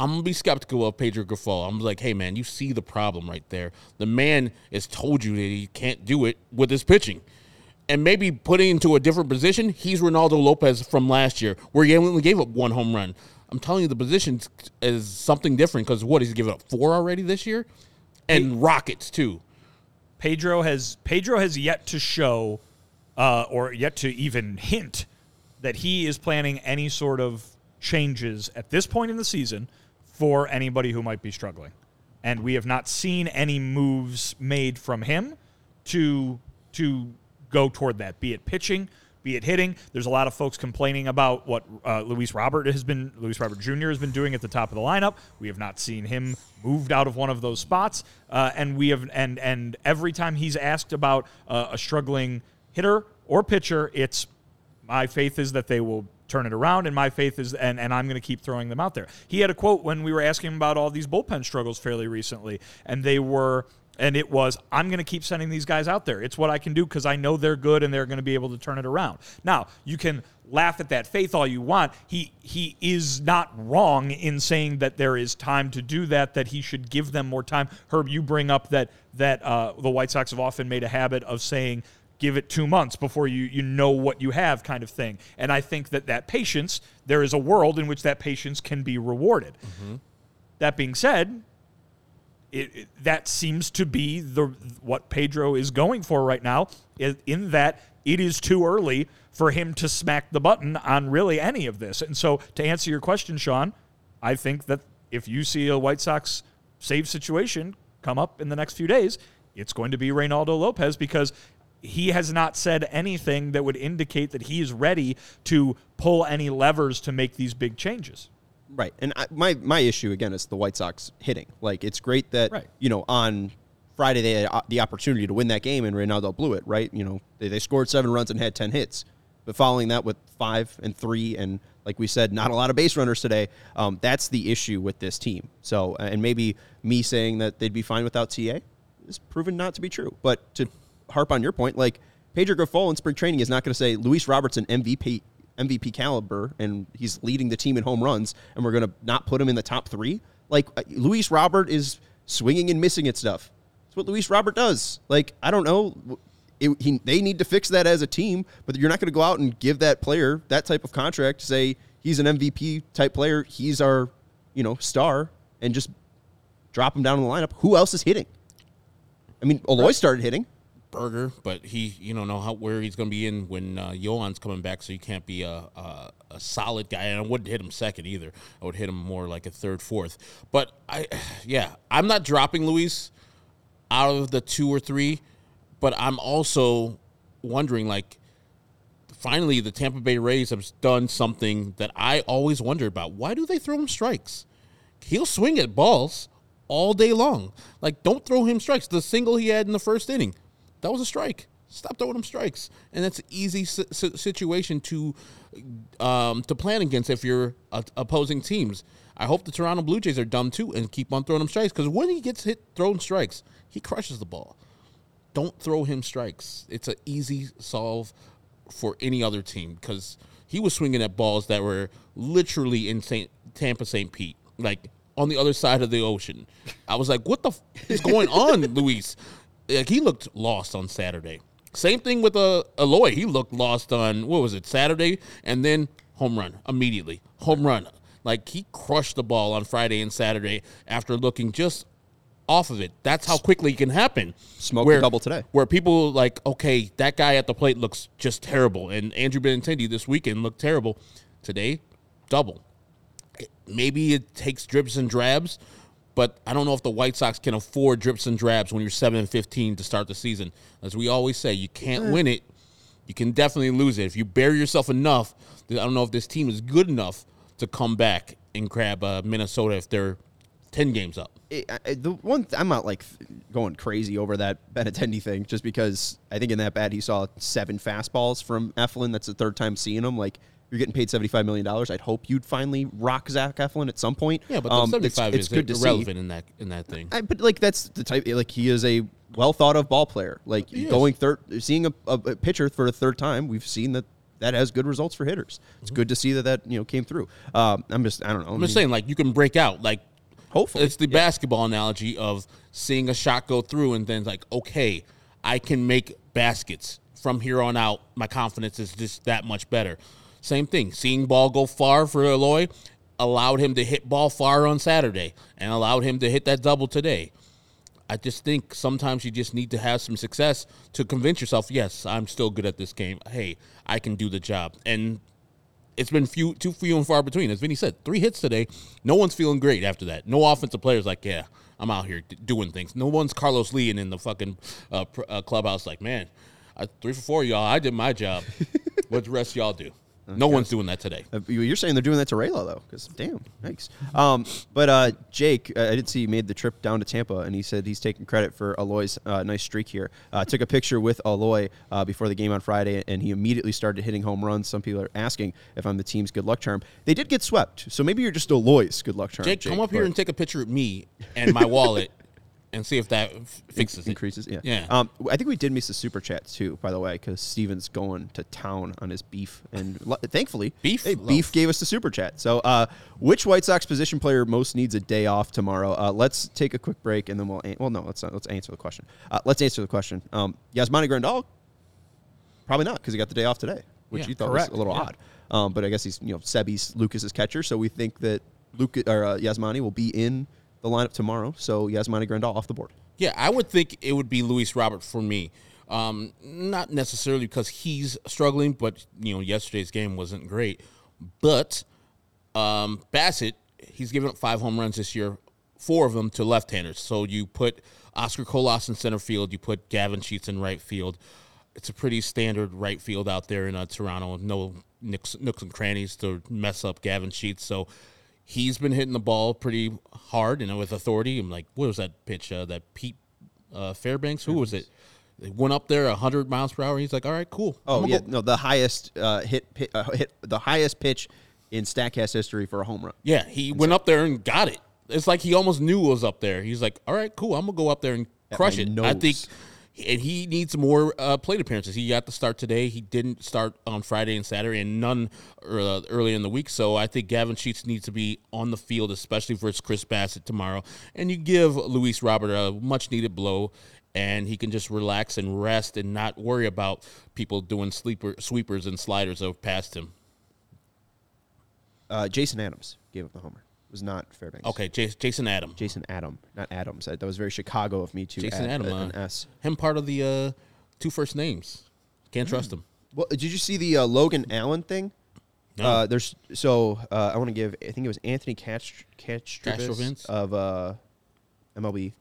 I'm gonna be skeptical of Pedro Grifol. I'm like, hey man, you see the problem right there. The man has told you that he can't do it with his pitching. And maybe putting into a different position, he's Reynaldo Lopez from last year, where he only gave up one home run. I'm telling you, the position is something different because what he's given up four already this year, and Rockets too. Pedro has Pedro has yet to show, uh, or yet to even hint that he is planning any sort of changes at this point in the season for anybody who might be struggling, and we have not seen any moves made from him to to go toward that. Be it pitching, be it hitting. There's a lot of folks complaining about what uh, Luis Robert has been, Luis Robert Jr. has been doing at the top of the lineup. We have not seen him moved out of one of those spots, uh, and we have, and and every time he's asked about uh, a struggling hitter or pitcher, it's my faith is that they will turn it around, and my faith is, and, and I'm going to keep throwing them out there. He had a quote when we were asking him about all these bullpen struggles fairly recently, and they were, and it was, I'm going to keep sending these guys out there. It's what I can do because I know they're good and they're going to be able to turn it around. Now, you can laugh at that faith all you want. He he is not wrong in saying that there is time to do that. That he should give them more time. Herb, you bring up that that uh, the White Sox have often made a habit of saying give it two months before you you know what you have kind of thing. And i think that that patience there is a world in which that patience can be rewarded. Mm-hmm. That being said it, it- that seems to be the what pedro is going for right now i- in that it is too early for him to smack the button on really any of this. And so to answer your question sean i think that if you see a white sox save situation come up in the next few days it's going to be Reynaldo Lopez because he has not said anything that would indicate that he is ready to pull any levers to make these big changes. Right. And I, my my issue again is the White Sox hitting. Like it's great that Right. you know on Friday they had uh, the opportunity to win that game and Reynaldo blew it. Right. You know they, they scored seven runs and had ten hits, but following that with five and three and like we said, not a lot of base runners today. Um, that's the issue with this team. So and maybe me saying that they'd be fine without TA is proven not to be true. But to harp on your point, like Pedro Grifol in spring training is not going to say Luis Robertson MVP MVP caliber and he's leading the team in home runs and we're going to not put him in the top 3. Like uh, Luis Robert is swinging and missing at stuff. That's what Luis Robert does. Like I don't know it, he, they need to fix that as a team, but you're not going to go out and give that player that type of contract say he's an MVP type player, he's our, you know, star and just drop him down in the lineup. Who else is hitting? I mean, Eloy started hitting. Burger, but he you don't know how where he's going to be in when uh, Johan's coming back, so you can't be a, a a solid guy. And I wouldn't hit him second either. I would hit him more like a third, fourth. But I, yeah, I'm not dropping Luis out of the two or three, but I'm also wondering like. Finally, the Tampa Bay Rays have done something that I always wondered about. Why do they throw him strikes? He'll swing at balls all day long. Like, don't throw him strikes. The single he had in the first inning, that was a strike. Stop throwing him strikes, and that's an easy si- si- situation to um, to plan against if you're opposing teams. I hope the Toronto Blue Jays are dumb too and keep on throwing him strikes because when he gets hit throwing strikes, he crushes the ball. Don't throw him strikes. It's an easy solve for any other team because he was swinging at balls that were literally in Saint, Tampa St. Pete, like on the other side of the ocean. I was like, "What the f- is going on, Luis?" Like he looked lost on Saturday. Same thing with uh, Eloy. He looked lost on what was it Saturday, and then home run immediately. Home run. Like he crushed the ball on Friday and Saturday after looking just off of it. That's how quickly it can happen. Smoke the double today. Where people like, okay, that guy at the plate looks just terrible, and Andrew Benintendi this weekend looked terrible. Today, double. Maybe it takes drips and drabs, but I don't know if the White Sox can afford drips and drabs when you're seven and fifteen to start the season. As we always say, you can't win it. You can definitely lose it if you bury yourself enough. I don't know if this team is good enough to come back and grab uh, Minnesota if they're ten games up. it, I, the one th- I'm not like going crazy over that Benintendi thing, just because I think in that bat he saw seven fastballs from Eflin. That's the third time seeing him. Like you're getting paid seventy five million dollars. I'd hope you'd finally rock Zach Eflin at some point. Yeah, but the Um, seventy five is good to see. in that in that thing. I, but like that's the type. Like he is a well thought of ball player. Like He is. going third, seeing a, a, a pitcher for the third time, we've seen that that has good results for hitters. It's good to see that that you know came through. Um, I'm just I don't know. I'm just saying, like you can break out. Like Hopefully, it's the basketball analogy of seeing a shot go through and then like, okay, I can make baskets from here on out. My confidence is just that much better. Same thing. Seeing ball go far for Eloy allowed him to hit ball far on Saturday and allowed him to hit that double today. I just think sometimes you just need to have some success to convince yourself, yes, I'm still good at this game. Hey, I can do the job. And it's been few too few and far between. As Vinny said, three hits today. No one's feeling great after that. No offensive players like, yeah, I'm out here d- doing things. No one's Carlos Lee and in the fucking uh, pr- uh, clubhouse like, man, I, three for four, y'all. I did my job. what the rest of y'all do? No one's doing that today. Uh, you- You're saying they're doing that to ReyLo though, because damn, thanks. Um, but uh, Jake, uh, I did see he made the trip down to Tampa, and he said he's taking credit for Eloy's uh, nice streak here. Uh, took a picture with Eloy uh, before the game on Friday, and he immediately started hitting home runs. Some people are asking if I'm the team's good luck charm. They did get swept, so maybe you're just Eloy's good luck charm. Jake, come up here but and take a picture of me and my wallet and see if that f- fixes it. increases. Yeah, Yeah. Um, I think we did miss the super chats too, by the way, because Steven's going to town on his beef, and lo- thankfully, Beef hey, beef gave us the super chat. So, uh, which White Sox position player most needs a day off tomorrow? Uh, let's take a quick break, and then we'll. An- well, no, let's not, let's answer the question. Uh, let's answer the question. Um, Yasmani Grandal, probably not, because he got the day off today, which Yeah, you thought correct. was a little Yeah. odd. Um, but I guess he's you know Sebi's Lucas's catcher, so we think that Luke or uh, Yasmani will be in the lineup tomorrow. So Yasmani Grandal off the board. Yeah, I would think it would be Luis Robert for me. Um, not necessarily because he's struggling, but you know yesterday's game wasn't great. But um, Bassitt, he's given up five home runs this year, four of them to left-handers. So you put Oscar Colas in center field, you put Gavin Sheets in right field. It's a pretty standard right field out there in uh, Toronto. No nooks, nooks and crannies to mess up Gavin Sheets. So he's been hitting the ball pretty hard and with authority. I'm like, what was that pitch? Uh, that Pete uh, Fairbanks? Who was it? They went up there 100 miles per hour. He's like, all right, cool. Oh yeah, go- no, the highest uh, hit, uh, hit, the highest pitch in Statcast history for a home run. Yeah, he went up there and got it. It's like he almost knew it was up there. He's like, all right, cool. I'm gonna go up there and crush it. I think, nose. And he needs more uh, plate appearances. He got the start today. He didn't start on Friday and Saturday, and none uh, early in the week. So I think Gavin Sheets needs to be on the field, especially versus Chris Bassitt tomorrow. And you give Luis Robert a much needed blow. And he can just relax and rest and not worry about people doing sleeper sweepers and sliders over past him. Uh, Jason Adams gave up the homer. Was not Fairbanks. Okay, Jas- Jason Adam. Jason Adam, not Adams. That was very Chicago of me to Jason add Adam, an uh, S. him part of the uh, two first names. Can't Mm. trust him. Well, did you see the uh, Logan Allen thing? No. Uh, there's so uh, I want to give. I think it was Anthony Catch Castrovince? of uh, MLB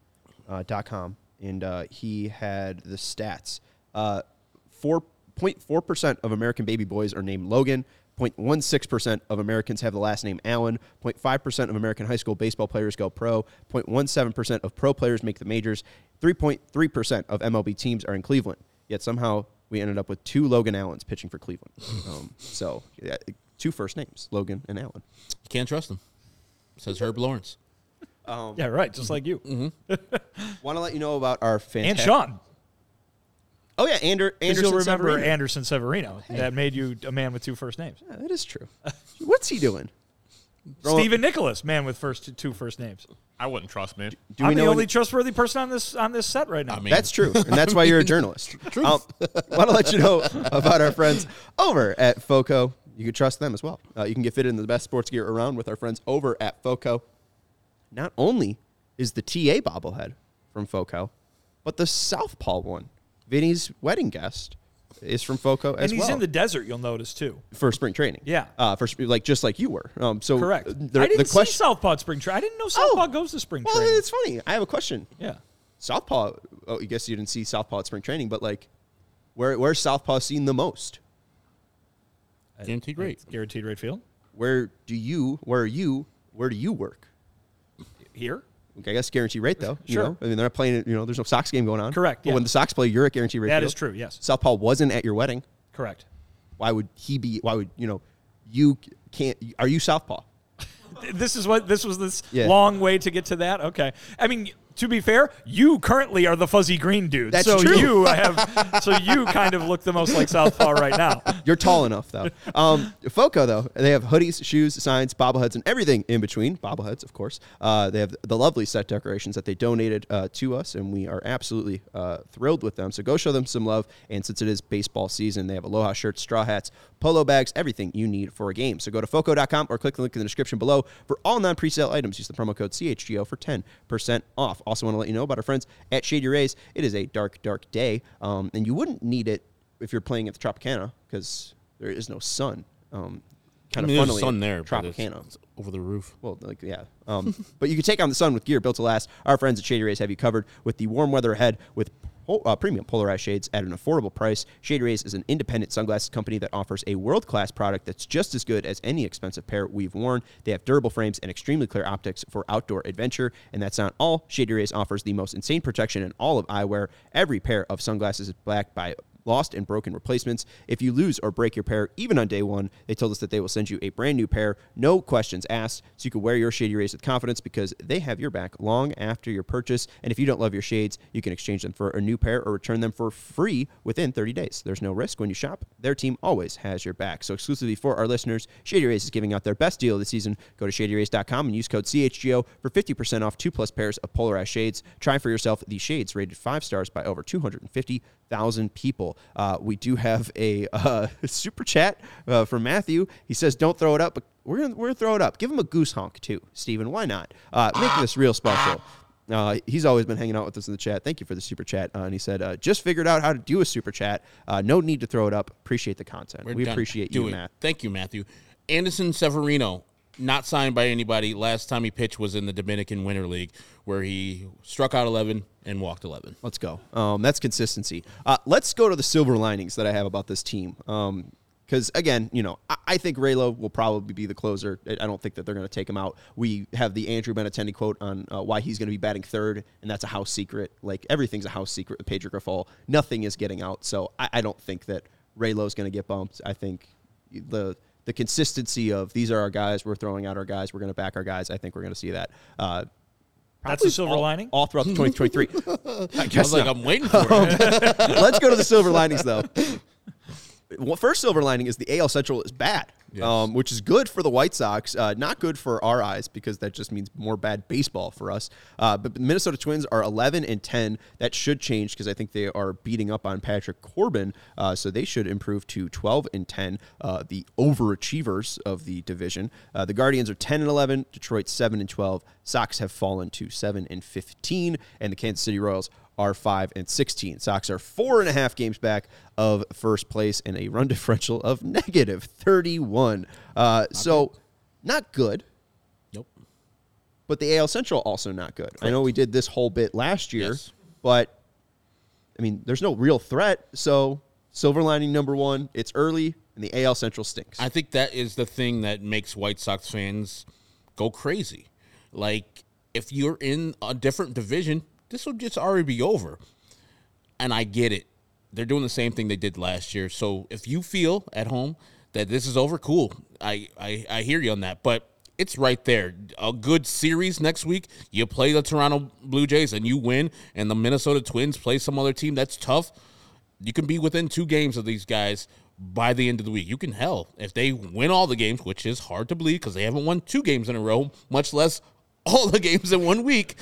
uh, dot com, and uh, he had the stats. Uh, Four point four percent of American baby boys are named Logan. 0.16 percent of Americans have the last name Allen. 0.5 percent of American high school baseball players go pro. 0.17 percent of pro players make the majors. 3.3 percent of MLB teams are in Cleveland. Yet somehow we ended up with two Logan Allens pitching for Cleveland. Um, so yeah, two first names, Logan and Allen. You can't trust them, Says Herb Lawrence. Yeah, right. Just like you Want to let you know about our and. Sean. Oh yeah, Ander, Anderson. you'll remember Severino. Anderson Severino. That made you a man with two first names. Yeah, that is true. What's he doing? Throw- Stephen Nicholas, man with first two first names. I wouldn't trust me. Do I'm we the only any- trustworthy person on this on this set right now. I mean, That's true, and that's why you're a journalist. Truth. Um, Want to let you know about our friends over at FOCO. You can trust them as well. Uh, you can get fitted in the best sports gear around with our friends over at FOCO. Not only is the TA bobblehead from FOCO, but the Southpaw one, Vinny's wedding guest, is from FOCO as well. and he's well in the desert. You'll notice too. for spring training. Yeah. uh, for sp- like just like you were. Um, so Correct. The, I didn't the question. see Southpaw at spring training. I didn't know Southpaw goes to spring well, training. it's funny. I have a question. yeah. Southpaw. Oh, I guess you didn't see Southpaw at spring training, but like, where where's Southpaw seen the most? Guaranteed rate. Guaranteed rate field Where do you? Where are you? Where do you work? here. Okay, I guess guarantee rate though. You Sure. know? I mean, they're not playing. You know, there's no Sox game going on. Correct, But yeah. when the Sox play, you're at guarantee rate. That field. is true. Yes. Southpaw wasn't at your wedding. Correct. Why would he be? Why would you know? You can't. Are you Southpaw? This is what this was. This Yeah. long way to get to that. Okay. I mean, to be fair, you currently are the fuzzy green dude. That's so true. you have. So you kind of look the most like Southpaw right now. You're tall enough though. Um, Foco though, they have hoodies, shoes, signs, bobbleheads, and everything in between. Bobbleheads, of course. Uh, they have the lovely set decorations that they donated uh, to us, and we are absolutely uh, thrilled with them. So go show them some love. And since it is baseball season, they have aloha shirts, straw hats, polo bags, everything you need for a game. So go to foco.com or click the link in the description below for all non-presale items. Use the promo code CHGO for 10% off. Also want to let you know about our friends at Shady Rays. It is a dark, dark day, um, and you wouldn't need it if you're playing at the Tropicana because there is no sun. Um, I kind mean, of funnily, sun there. but it's- Tropicana. it's over the roof. Well, like yeah, um, but you can take on the sun with gear built to last. Our friends at Shady Rays have you covered with the warm weather ahead with pol- uh, premium polarized shades at an affordable price. Shade Rays is an independent sunglasses company that offers a world class product that's just as good as any expensive pair we've worn. They have durable frames and extremely clear optics for outdoor adventure. And that's not all. Shade Rays offers the most insane protection in all of eyewear. Every pair of sunglasses is backed by lost and broken replacements. If you lose or break your pair, even on day one, they told us that they will send you a brand new pair, no questions asked, so you can wear your Shady Rays with confidence because they have your back long after your purchase. And if you don't love your shades, you can exchange them for a new pair or return them for free within 30 days. There's no risk when you shop. Their team always has your back. So exclusively for our listeners, Shady Rays is giving out their best deal of the season. Go to shadyrays.com and use code CHGO for 50% off two plus pairs of polarized shades. Try for yourself the shades rated five stars by over 250,000 people. Uh, we do have a uh, super chat uh, from Matthew. He says, "Don't throw it up, but we're gonna we're gonna throw it up. Give him a goose honk too, Steven. Why not? Uh, make this real special." Uh, he's always been hanging out with us in the chat. Thank you for the super chat. Uh, and he said, uh, "Just figured out how to do a super chat. Uh, no need to throw it up. Appreciate the content. We're we appreciate Do you, it. Matt. Thank you, Matthew. Anderson Severino, not signed by anybody. Last time he pitched was in the Dominican Winter League, where he struck out 11 and walked 11. Let's go. Um, that's consistency. Uh, let's go to the silver linings that I have about this team. Because again, you know, I, think ReyLo will probably be the closer. I don't think that they're going to take him out. We have the Andrew Benintendi quote on uh, why he's going to be batting third, and that's a house secret. Like everything's a house secret Pedro Grifol. Nothing is getting out. So I, I don't think that ReyLo's going to get bumped. I think the the consistency of these are our guys. We're throwing out our guys. We're going to back our guys. I think we're going to see that. Uh, That's the silver all, lining. all throughout the 2023. I I guess was like. I'm waiting for it. Let's go to the silver linings, though. Well, first silver lining is the AL Central is bad, Yes. um, which is good for the White Sox. Uh, not good for our eyes because that just means more bad baseball for us. Uh, but the Minnesota Twins are 11 and 10. That should change because I think they are beating up on Patrick Corbin, uh, so they should improve to 12 and 10. Uh, the overachievers of the division. Uh, the Guardians are 10 and 11. Detroit 7 and 12. Sox have fallen to 7 and 15, and the Kansas City Royals are 5 and 16. Sox are four and a half games back of first place and a run differential of negative 31. Uh, so, not good, Nope. but the AL Central also not good. I know we did this whole bit last year, Yes. but I mean, there's no real threat. So, silver lining number one, it's early, and the AL Central stinks. I think that is the thing that makes White Sox fans go crazy. Like, if you're in a different division, this will just already be over. And I get it. They're doing the same thing they did last year. So if you feel at home that this is over, cool. I, I, I hear you on that. But it's right there. A good series next week. You play the Toronto Blue Jays and you win, and the Minnesota Twins play some other team. That's tough. You can be within two games of these guys by the end of the week. You can hell if they win all the games, which is hard to believe because they haven't won two games in a row, much less all the games in one week.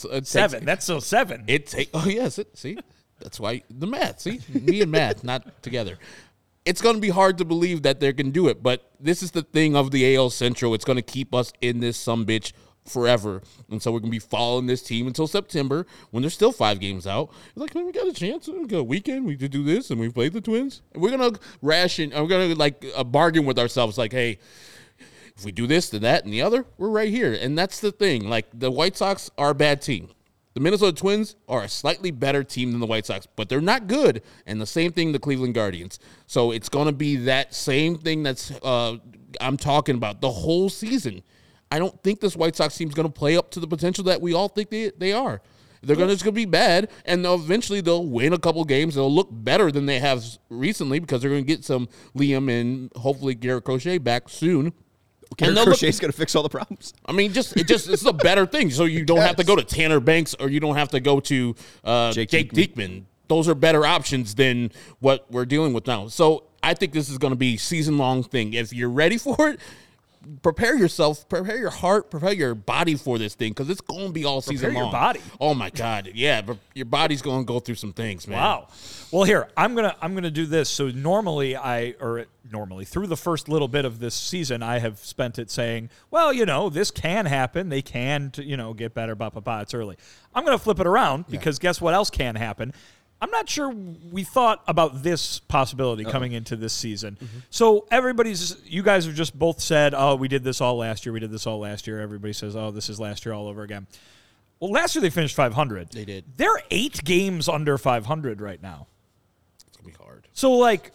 So it takes- Seven. That's still seven. it take oh yes, it, see that's why the math. See me and math not together. It's going to be hard to believe that they can do it, but this is the thing of the AL Central. It's going to keep us in this some bitch forever. And so we're going to be following this team until September when there's still five games out. It's like, we got a chance. We got a weekend. We could do this and we played the Twins. And we're going to ration. We're going to like a bargain with ourselves like, hey, if we do this, then that, and the other, we're right here. And that's the thing. Like the White Sox are a bad team. The Minnesota Twins are a slightly better team than the White Sox, but they're not good. And the same thing, the Cleveland Guardians. So it's going to be that same thing that's uh, I'm talking about the whole season. I don't think this White Sox team is going to play up to the potential that we all think they, they are. They're going to just be bad, and they'll eventually they'll win a couple games. They'll look better than they have recently because they're going to get some Liam and hopefully Garrett Crochet back soon. They'll look- Crochet's going to fix all the problems. I mean, just it just it's a better thing. So you don't have to go to Tanner Banks or you don't have to go to uh, Jake Jake, Diekman. Those are better options than what we're dealing with now. So I think this is going to be season long thing. If you're ready for it, prepare yourself, prepare your heart, prepare your body for this thing because it's going to be all season long. your body. Oh my god, yeah, but your body's going to go through some things, man. Wow. Well, here I'm gonna I'm gonna do this. So normally I or normally through the first little bit of this season, I have spent it saying, well, you know, this can happen. They can, you know, get better. Ba ba ba. It's early. I'm gonna flip it around because guess what else can happen. I'm not sure we thought about this possibility coming into this season. Mm-hmm. So everybody's, you guys have just both said, "Oh, we did this all last year. We did this all last year." Everybody says, "Oh, this is last year all over again." Well, last year they finished 500. They did. They're eight games under 500 right now. It's to be hard. So like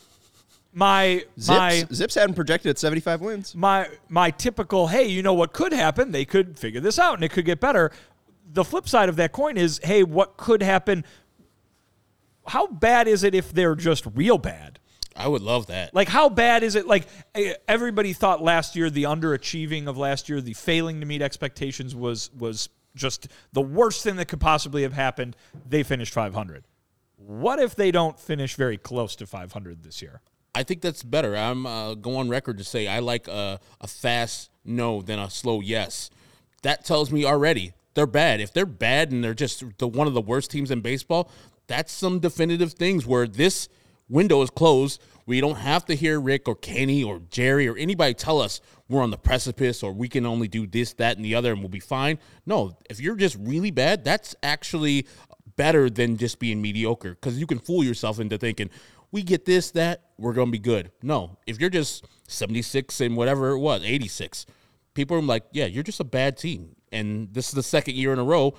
my ZiPS, my ZiPS hadn't projected at 75 wins. my my typical hey, you know what could happen? They could figure this out and it could get better. The flip side of that coin is hey, what could happen? How bad is it if they're just real bad? I would love that. Like, how bad is it? Like, eh, everybody thought last year the underachieving of last year, the failing to meet expectations was was just the worst thing that could possibly have happened. They finished 500. What if they don't finish very close to 500 this year? I think that's better. I'm uh, go on record to say I like a, a fast no than a slow yes. That tells me already they're bad. If they're bad and they're just the one of the worst teams in baseball, that's some definitive things where this window is closed. We don't have to hear Rick or Kenny or Jerry or anybody tell us we're on the precipice or we can only do this, that, and the other and we'll be fine. No, if you're just really bad, that's actually better than just being mediocre because you can fool yourself into thinking we get this, that, we're going to be good. No, if you're just 76 and whatever it was, 86, people are like, yeah, you're just a bad team. And this is the second year in a row.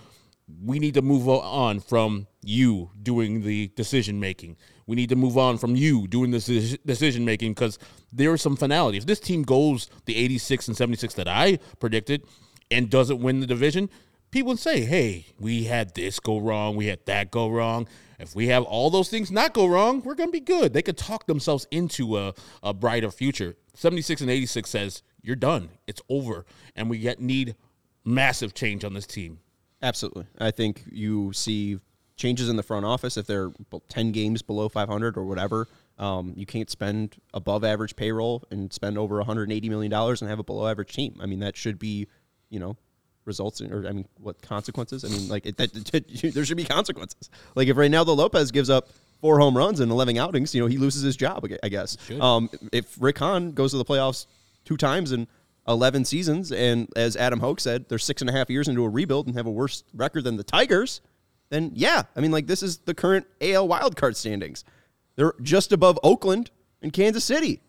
We need to move on from you doing the decision making. We need to move on from you doing this decision making because there is some finality. If this team goes the 86 and 76 that I predicted and doesn't win the division, people would say, hey, we had this go wrong, we had that go wrong. If we have all those things not go wrong, we're going to be good. They could talk themselves into a, a brighter future. 76 and 86 says, you're done. It's over. And we get, need massive change on this team. Absolutely. I think you see changes in the front office if they're 10 games below 500 or whatever. Um, you can't spend above average payroll and spend over 180 million dollars and have a below average team. I mean, that should be, you know, results in, or I mean, what consequences? I mean, like it, that, there should be consequences. Like if Reynaldo Lopez gives up four home runs in 11 outings, you know, he loses his job. I guess. Um, if Rick Hahn goes to the playoffs two times in 11 seasons, and as Adam Hoke said, they're six and a half years into a rebuild and have a worse record than the Tigers, then yeah, I mean, like this is the current AL wildcard standings. They're just above Oakland and Kansas City.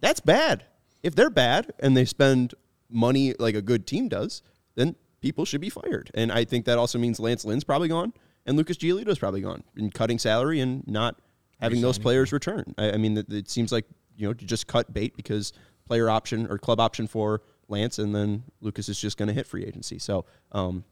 That's bad. If they're bad and they spend money like a good team does, then people should be fired. And I think that also means Lance Lynn's probably gone and Lucas Giolito's probably gone and cutting salary and not having those players return. I, I mean, it, it seems like you know to just cut bait because player option or club option for Lance, and then Lucas is just going to hit free agency. So, um,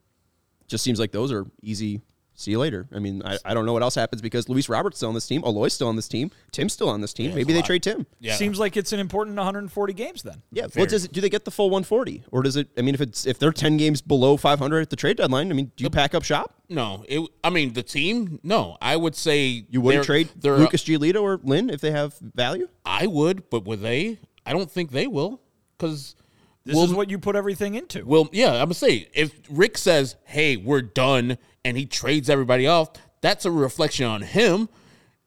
just seems like those are easy. See you later. I mean, I, I don't know what else happens because Luis Roberts still on this team, Eloy's still on this team, Tim's still on this team. Maybe they trade Tim. Yeah. Seems like it's an important 140 games then. Yeah. Well, does it, do they get the full 140, or does it? I mean, if it's if they're 10 games below 500 at the trade deadline, I mean, do you pack up shop? No, it. I mean, the team. No, I would say You wouldn't they're- trade they're- Lucas Giolito or Lynn if they have value. I would, but would they? I don't think they will, because This is what you put everything into. Well, yeah, I'm gonna say if Rick says, "Hey, we're done," and he trades everybody off, that's a reflection on him,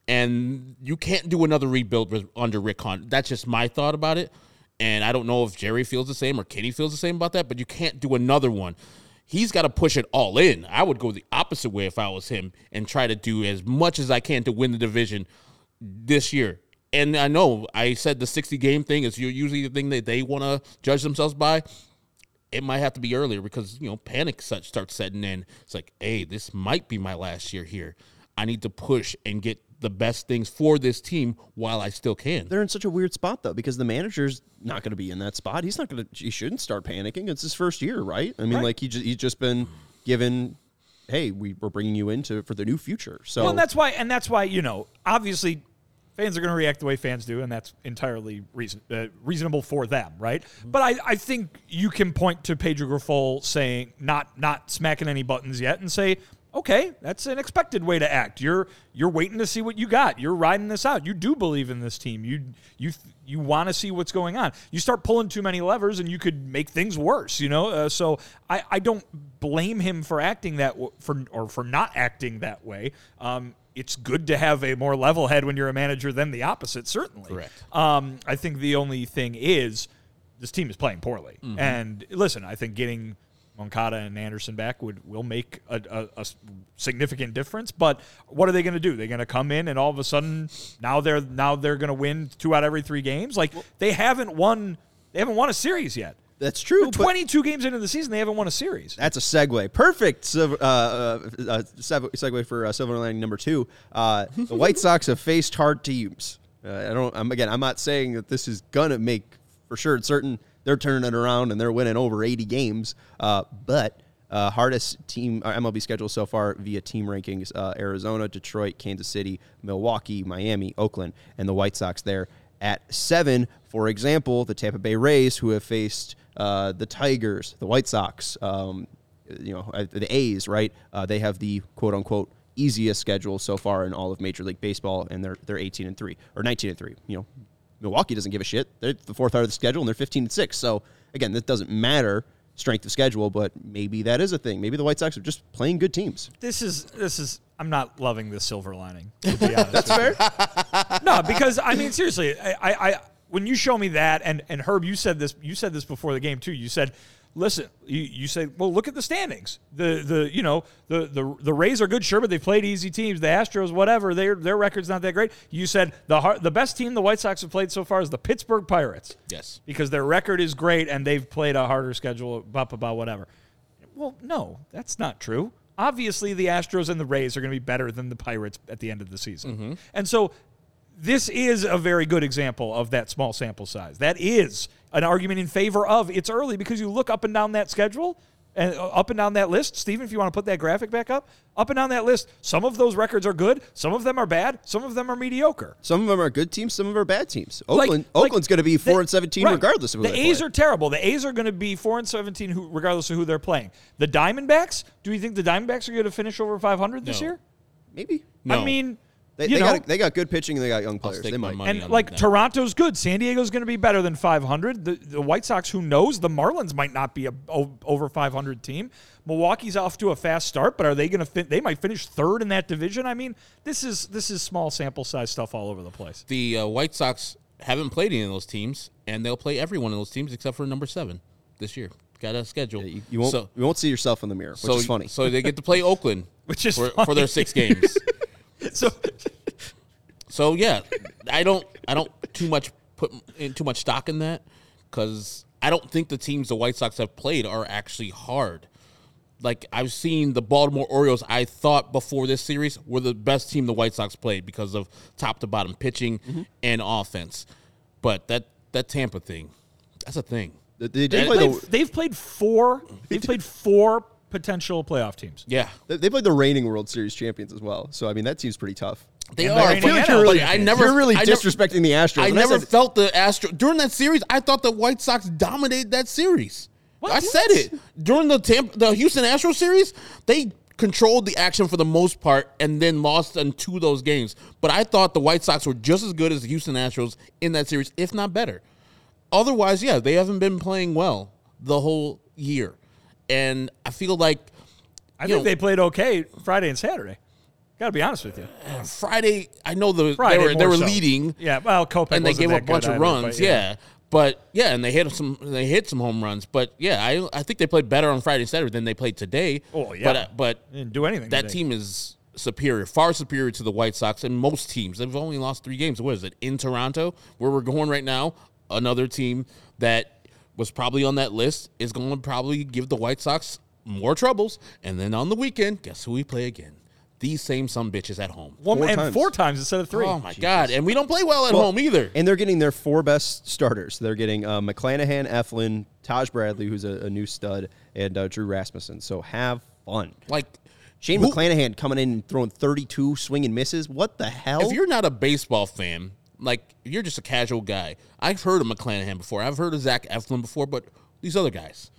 and you can't do another rebuild with, under Rick Hahn. That's just my thought about it. And I don't know if Jerry feels the same or Kenny feels the same about that, but you can't do another one. He's got to push it all in. I would go the opposite way if I was him and try to do as much as I can to win the division this year. And I know I said the 60 game thing is usually the thing that they want to judge themselves by. It might have to be earlier because, you know, panic starts setting in. It's like, hey, this might be my last year here. I need to push and get the best things for this team while I still can. They're in such a weird spot though because the manager's not going to be in that spot. He's not going to. He shouldn't start panicking. It's his first year, right? I mean, Right. like he just he's just been given. Hey, we, we're bringing you into for the new future. So Well, and that's why, and that's why you know, obviously, fans are going to react the way fans do, and that's entirely reason, uh, reasonable for them, right? But I, I think you can point to Pedro Grifol saying not not smacking any buttons yet, and say, okay, that's an expected way to act. You're you're waiting to see what you got. You're riding this out. You do believe in this team. You you you want to see what's going on. You start pulling too many levers, and you could make things worse. You know, uh, so I, I don't blame him for acting that w- for or for not acting that way. Um, it's good to have a more level head when you're a manager than the opposite. Certainly, Correct. Um, I think the only thing is this team is playing poorly. And listen, I think getting Moncada and Anderson back would will make a significant difference. But what are they going to do? They're going to come in and all of a sudden now they're now they're going to win two out of every three games. Like they haven't won. They haven't won a series yet. That's true. but- 22 games into the season, they haven't won a series. That's a segue. Perfect uh, uh, uh, segue for uh, silver lining number two. Uh, the White Sox have faced hard teams. Uh, I don't. I'm, again, I'm not saying that this is gonna make for sure. It's certain they're turning it around and they're winning over 80 games. Uh, but uh, hardest team MLB schedule so far via team rankings: uh, Arizona, Detroit, Kansas City, Milwaukee, Miami, Oakland, and the White Sox there at seven. For example, the Tampa Bay Rays, who have faced uh, the Tigers, the White Sox, um, you know, uh, the A's, right? Uh, they have the quote unquote easiest schedule so far in all of Major League Baseball, and they're they're 18 and three or 19 and three. You know, Milwaukee doesn't give a shit. They're the fourth out of the schedule, and they're 15 and six. So again, that doesn't matter strength of schedule, but maybe that is a thing. Maybe the White Sox are just playing good teams. this is this is I'm not loving the silver lining. To be honest That's fair. no, because I mean seriously, I, I, I when you show me that and and Herb, you said this you said this before the game too. You said, listen, you, you said, well, look at the standings. The the you know the the the Rays are good, sure, but they've played easy teams. The Astros, whatever, their their record's not that great. You said the the best team the White Sox have played so far is the Pittsburgh Pirates. Yes. because their record is great and they've played a harder schedule, blah blah blah, whatever. Well, no, that's not true. Obviously, the Astros and the Rays are going to be better than the Pirates at the end of the season. Mm-hmm. And so this is a very good example of that small sample size. That is an argument in favor of it's early because you look up and down that schedule and uh, up and down that list. Stephen, if you want to put that graphic back up, up and down that list, some of those records are good, some of them are bad, some of them are mediocre. Some of them are good teams, some of them are bad teams. Oakland, like Oakland's going to be four the- and 17 right. regardless of who the they A's play. are terrible. The A's are going to be four and seventeen, who, regardless of who they're playing. The Diamondbacks. Do you think the Diamondbacks are going to finish over five hundred this No. year? Maybe No. I mean, they, you they know, got they got good pitching and they got young players. They might. money. and like that. Toronto's good. San Diego's going to be better than 500. The, the White Sox, who knows? The Marlins might not be a over 500 team. Milwaukee's off to a fast start, but are they going to fin- They might finish third in that division. I mean, this is this is small sample size stuff all over the place. The uh, White Sox haven't played any of those teams, and they'll play every one of those teams except for number seven this year. Got a schedule. You, you won't So, you won't see yourself in the mirror, which so, is funny. So they get to play Oakland, Which is for, funny. for their six games. So So yeah, I don't I don't too much put in too much stock in that because I don't think the teams the White Sox have played are actually hard. Like I've seen the Baltimore Orioles, I thought before this series were the best team the White Sox played because of top to bottom pitching Mm-hmm. and offense. But that that Tampa thing, that's a thing. they, they They played, the they've played four. They've played four potential playoff teams. Yeah, they- they played the reigning World Series champions as well. So I mean that team's pretty tough. they And are. they're but- reigning but NL I champions. never. You're really I never- disrespecting the Astros. I And never said- felt the Astro during that series. I thought the White Sox dominated that series. I said it during the Tampa, the Houston Astros series. They controlled the action for the most part, and then lost in two of those games. But I thought the White Sox were just as good as the Houston Astros in that series, if not better. Otherwise, yeah, they haven't been playing well the whole year, and I feel like I think know- they played okay Friday and Saturday. Got to be honest with you. Friday. I know the Friday they were they were so. leading, Yeah, well, Kopech and they gave up a bunch of either, runs. but yeah. But yeah, and they hit some they hit some home runs. But yeah, I I think they played better on Friday and Saturday than they played today. Oh, yeah. But uh, but They didn't do anything. that today. team is superior, far superior to the White Sox and most teams. They've only lost three games. What is it in Toronto, where we're going right now? Another team that was probably on that list is going to probably give the White Sox more troubles. And then on the weekend, guess who we play again? These same some bitches at home. One, Four and times. four times instead of three. Oh my god! And we don't play well at Well, home either. And they're getting their four best starters. They're getting uh, McClanahan, Eflin, Taj Bradley, who's a, a new stud, and uh, Drew Rasmussen. So have fun. Like Shane who- McClanahan coming in and throwing 32 swinging misses. What the hell? if you're not a baseball fan, like you're just a casual guy, I've heard of McClanahan before. I've heard of Zach Eflin before, but these other guys,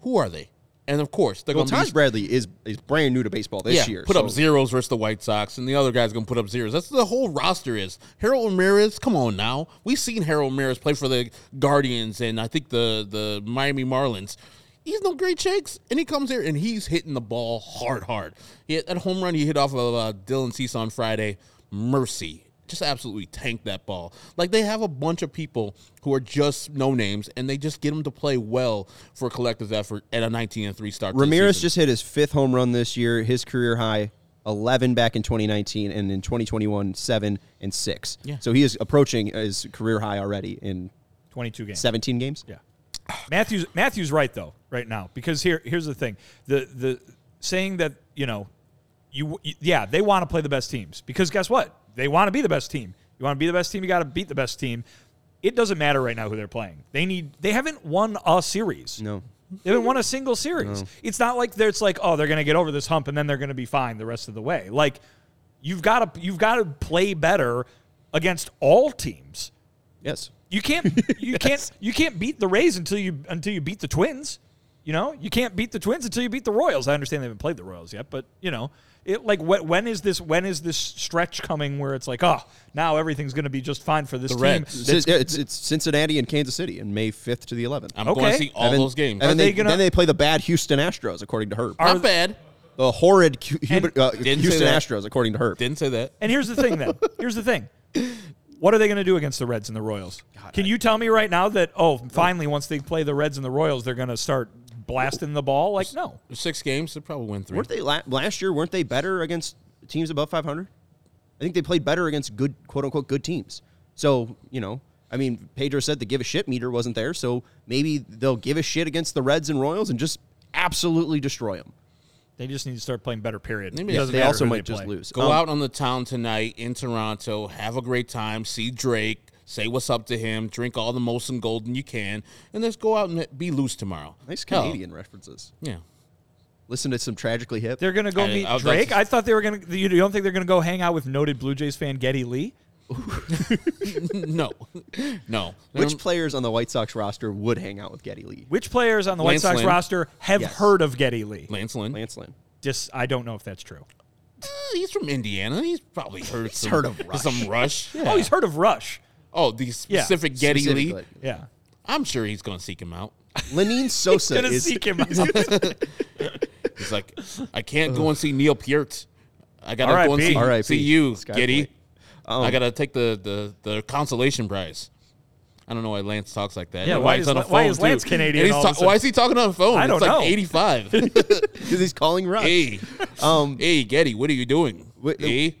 who are they? And of course, they're well, going to Taj Bradley is is brand new to baseball this yeah, year. put up zeros versus the White Sox, and the other guy's going to put up zeros. That's the whole roster is. Harold Ramirez, come on now. We've seen Harold Ramirez play for the Guardians and I think the the Miami Marlins. He's no great shakes, and he comes here and he's hitting the ball hard, hard. He that home run he hit off of uh, Dylan Cease on Friday. Mercy, just absolutely tanked that ball. Like they have a bunch of people who are just no names, and they just get them to play well for a collective effort at a 19 and three start. Ramirez just hit his fifth home run this year, his career high, 11 back in 2019, and in 2021, 7 and 6. Yeah. So he is approaching his career high already in 22 games. 17 games. Yeah. Matthews Matthews right though right now because here here's the thing the the saying that you know you yeah they want to play the best teams because guess what? They want to be the best team. You want to be the best team you got to beat the best team. It doesn't matter right now who they're playing. They need they haven't won a series. No. they haven't won a single series. It's not like they're, it's like oh they're gonna get over this hump and then they're gonna be fine the rest of the way. Like you've got to you've got to play better against all teams. Yes. you can't you can't you can't beat the Rays until you until you beat the Twins. You know, you can't beat the Twins until you beat the Royals. I understand they haven't played the Royals yet, but you know, it like when, when is this when is this stretch coming where it's like, oh, now everything's going to be just fine for this The team? Reds. It's, it's, it's Cincinnati and Kansas City in May 5th to the 11th. I'm going Okay. to see all And then- those games. And then they, they gonna- then they play the bad Houston Astros, according to Herb. Not bad. the horrid Hu- Hubert- uh, Houston. Astros, according to Herb. Didn't say that. And here's the thing, then. Here's the thing. What are they going to do against the Reds and the Royals? Can you tell me right now that oh, finally once they play the Reds and the Royals, they're going to start blasting the ball? Like no. Six games, they probably win three. Weren't they la- last year? Weren't they better against teams above 500? I think they played better against good, quote unquote, good teams. So you know, I mean, Pedro said the give a shit meter wasn't there, so maybe they'll give a shit against the Reds and Royals and just absolutely destroy them. They just need to start playing better. Period. Maybe It doesn't they also might they just lose. Go Um, out on the town tonight in Toronto, have a great time, see Drake, say what's up to him, drink all the Molson Golden you can, and let's go out and be loose tomorrow. Nice Hell, Canadian references. Yeah. Listen to some tragically hip. They're going to go I- meet I was- Drake. I thought they were going to. You don't think they're going to go hang out with noted Blue Jays fan Geddy Lee? no. No. Which players on the White Sox roster would hang out with Geddy Lee? Which players on the White Lance Sox Lynn. roster have Yes. heard of Geddy Lee? Lance Lynn. Lance Lynn. Just I don't know if that's true. Eh, he's from Indiana. He's probably heard some, heard of Rush. some Rush. Yeah. Oh, he's heard of Rush. Oh, the specific Geddy Specifically. Lee. Yeah, I'm sure he's going to seek him out. Lenyn Sosa gonna is seek him out. He's like, I can't go and see Neil Peart. I gotta R.I.P. go and see, R.I.P. see you, Skyflight. Giddy. Um, I gotta take the, the, the consolation prize. I don't know why Lance talks like that. Yeah, And why he's is on a La- why phone, is Lance too. Canadian And he's all of a ta- why is he talking on the phone? I don't it's like know. 85. because he's calling Rush. hey, Um, hey, Geddy, what are you doing? Wait, hey,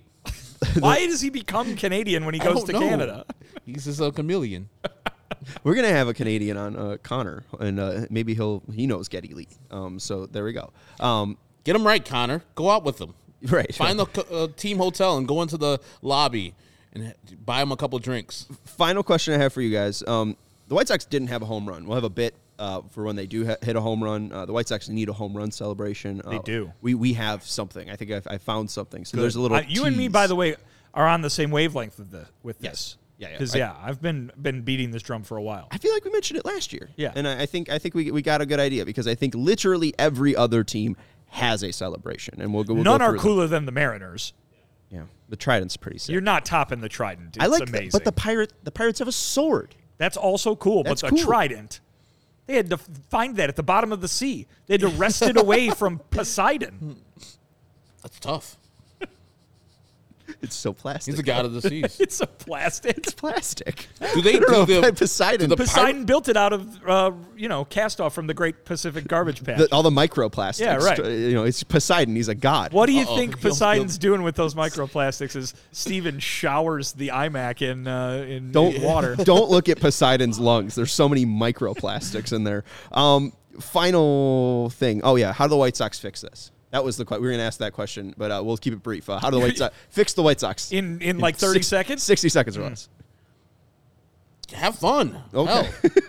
Why does he become Canadian when he goes to know. Canada? He's just a chameleon. We're gonna have a Canadian on uh, Connor, and uh, maybe he'll he knows Geddy Lee. Um, so there we go. Um, Get him right, Connor. Go out with him. right. Find the uh, team hotel and go into the lobby and buy him a couple drinks. Final question I have for you guys. Um, the White Sox didn't have a home run. We'll have a bit uh, for when they do ha- hit a home run. Uh, the White Sox need a home run celebration. They Uh, do. We we have something. I think I've, I found something. So there's a little. Uh, you and me, by the way, are on the same wavelength with the with Yes. this. Yeah, yeah. Because I- yeah, I've been been beating this drum for a while. I feel like we mentioned it last year. Yeah. and I, I think I think we, we got a good idea because I think literally every other team has a celebration, and we'll go. We'll None go are through them. cooler than the Mariners. Yeah, the Trident's pretty sick. You're not topping the Trident. It's I like, amazing. the, but the pirate the pirates have a sword. That's also cool. That's but the cool. Trident, they had to find that at the bottom of the sea. They had to wrest it away from Poseidon. That's tough. It's so plastic. He's the god of the seas. It's a plastic. It's plastic. Do they I don't know the- Poseidon? do the Poseidon built it out of, uh, you know, cast off from the Great Pacific Garbage Patch. the- all the microplastics. Yeah, right. You know, it's Poseidon. He's a god. what do you Uh-oh. think He'll- Poseidon's doing with those microplastics? Is Steven showers the iMac in uh, in Don't water. Don't look at Poseidon's lungs. There's so many microplastics in there. Um, final thing. Oh yeah, how do the White Sox fix this? That was the que- we were going to ask that question, but uh, we'll keep it brief. Uh, how do the White Sox fix the White Sox In in like thirty six- seconds. Sixty seconds or less. Have fun. Okay.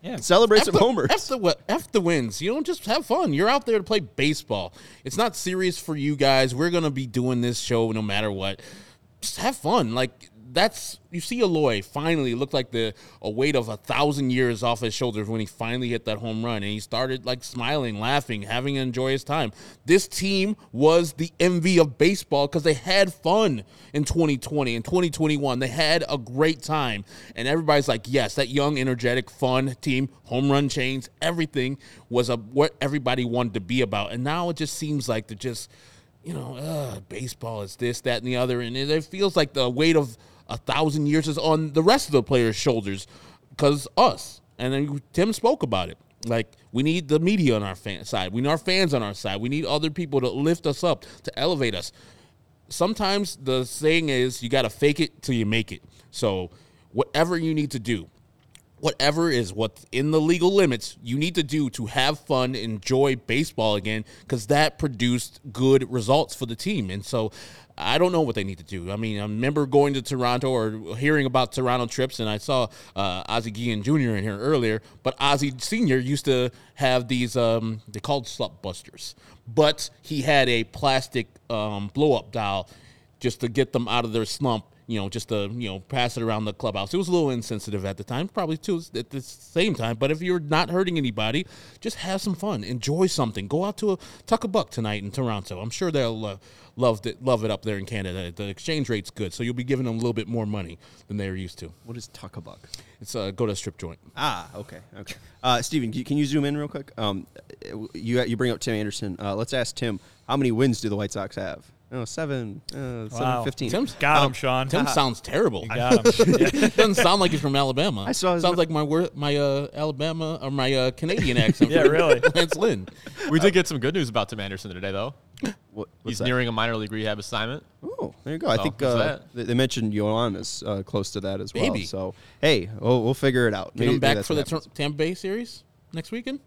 Yeah. Celebrate F some the, homers. F the, F the wins. You know, just have fun. You're out there to play baseball. It's not serious for you guys. We're going to be doing this show no matter what. Just have fun. Like, that's, you see Eloy finally looked like the a weight of a thousand years off his shoulders when he finally hit that home run and he started like smiling, laughing, having an enjoyous time. This team was the envy of baseball because they had fun in 2020 and 2021. They had a great time, and everybody's like, yes, that young, energetic, fun team, home run chains, everything was a what everybody wanted to be about. And now it just seems like they're just you know, uh, baseball is this, that, and the other, and it feels like the weight of a thousand years is on the rest of the players' shoulders because us. And then Tim spoke about it. Like we need the media on our fan side, we need our fans on our side, we need other people to lift us up, to elevate us. Sometimes the saying is you got to fake it till you make it. So whatever you need to do, whatever is what's in the legal limits you need to do to have fun enjoy baseball again because that produced good results for the team. And so i don't know what they need to do. I mean i remember going to toronto or hearing about toronto trips and i saw uh, ozzie Guillen jr in here earlier but ozzie senior used to have these um, they called slut busters. But he had a plastic um, blow-up doll just to get them out of their slump you know, just to, you know, pass it around the clubhouse. It was a little insensitive at the time, probably too at the same time. But if you're not hurting anybody, just have some fun, enjoy something. Go out to a tuck a buck tonight in Toronto. I'm sure they'll uh, love it, love it up there in Canada. The exchange rate's good, so you'll be giving them a little bit more money than they're used to. What is tuck a buck? It's uh, go to a strip joint. Ah, okay, okay. Uh, Steven, can you, can you zoom in real quick? Um, you you bring up Tim Anderson. Uh, let's ask Tim how many wins do the White Sox have? Oh, seven, uh, seven Wow. fifteen. Tim's Got Um, him, Sean. Tim sounds terrible. Got him. Doesn't sound like he's from Alabama. I saw his- sounds like my wor- my uh, Alabama or my uh, Canadian accent. Yeah, really. Lance Lynn. We did get some good news about Tim Anderson today, though. What, what's He's that? nearing a minor league rehab assignment. Oh, there you go. I think uh, they, they mentioned Yoán is uh, close to that as well. Maybe. So hey, we'll, we'll figure it out. Get Maybe- him back that's for the what Tampa Bay series next weekend.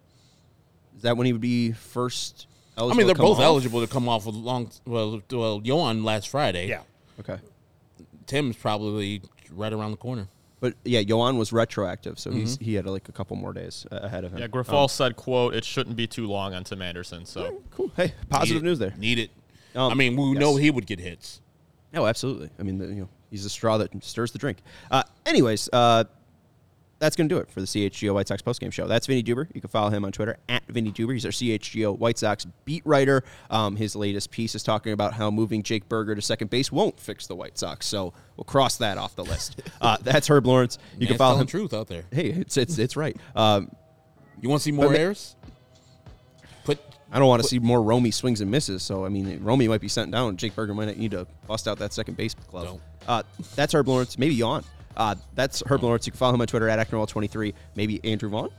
Is that when he would be first? I mean, they're both off? eligible to come off with long. Well, well, Yoán last Friday. yeah. Okay, Tim's probably right around the corner. but yeah, Yoán was retroactive, so he's Mm-hmm. he had like a couple more days uh, ahead of him. Yeah, Grifol said, "quote It shouldn't be too long on Tim Anderson." So Cool. Hey, positive Need news there. Need it. Um, I mean, we yes. know he would get hits. Oh, absolutely. I mean, the, you know, he's the straw that stirs the drink. Uh, anyways, uh, that's going to do it for the CHGO White Sox postgame show. That's Vinnie Duber. You can follow him on Twitter at Vinnie Duber. He's our CHGO White Sox beat writer. Um, his latest piece is talking about how moving Jake Burger to second base won't fix the White Sox. So we'll cross that off the list. Uh, that's Herb Lawrence. You can follow telling him. truth out there. Hey, it's it's it's right. Um, You want to see more But ma- airs? Put I don't want to see more Romy swings and misses. So I mean, Romy might be sent down. Jake Burger might need to bust out that second base glove. Don't. Uh, that's Herb Lawrence. Maybe Yawn. Uh, that's Herb Lawrence. You can follow him on Twitter at Acknerwall23. Maybe Andrew Vaughn.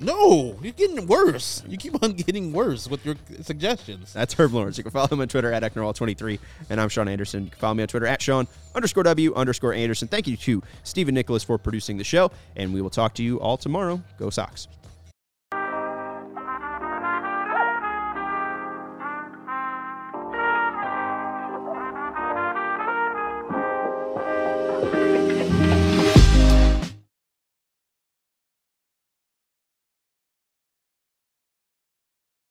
no. You're getting worse. You keep on getting worse with your suggestions. That's Herb Lawrence. You can follow him on Twitter at Ecknerall23. And I'm Sean Anderson. You can follow me on Twitter at Sean underscore W underscore Anderson. Thank you to Stephen Nicholas for producing the show. And we will talk to you all tomorrow. Go Sox.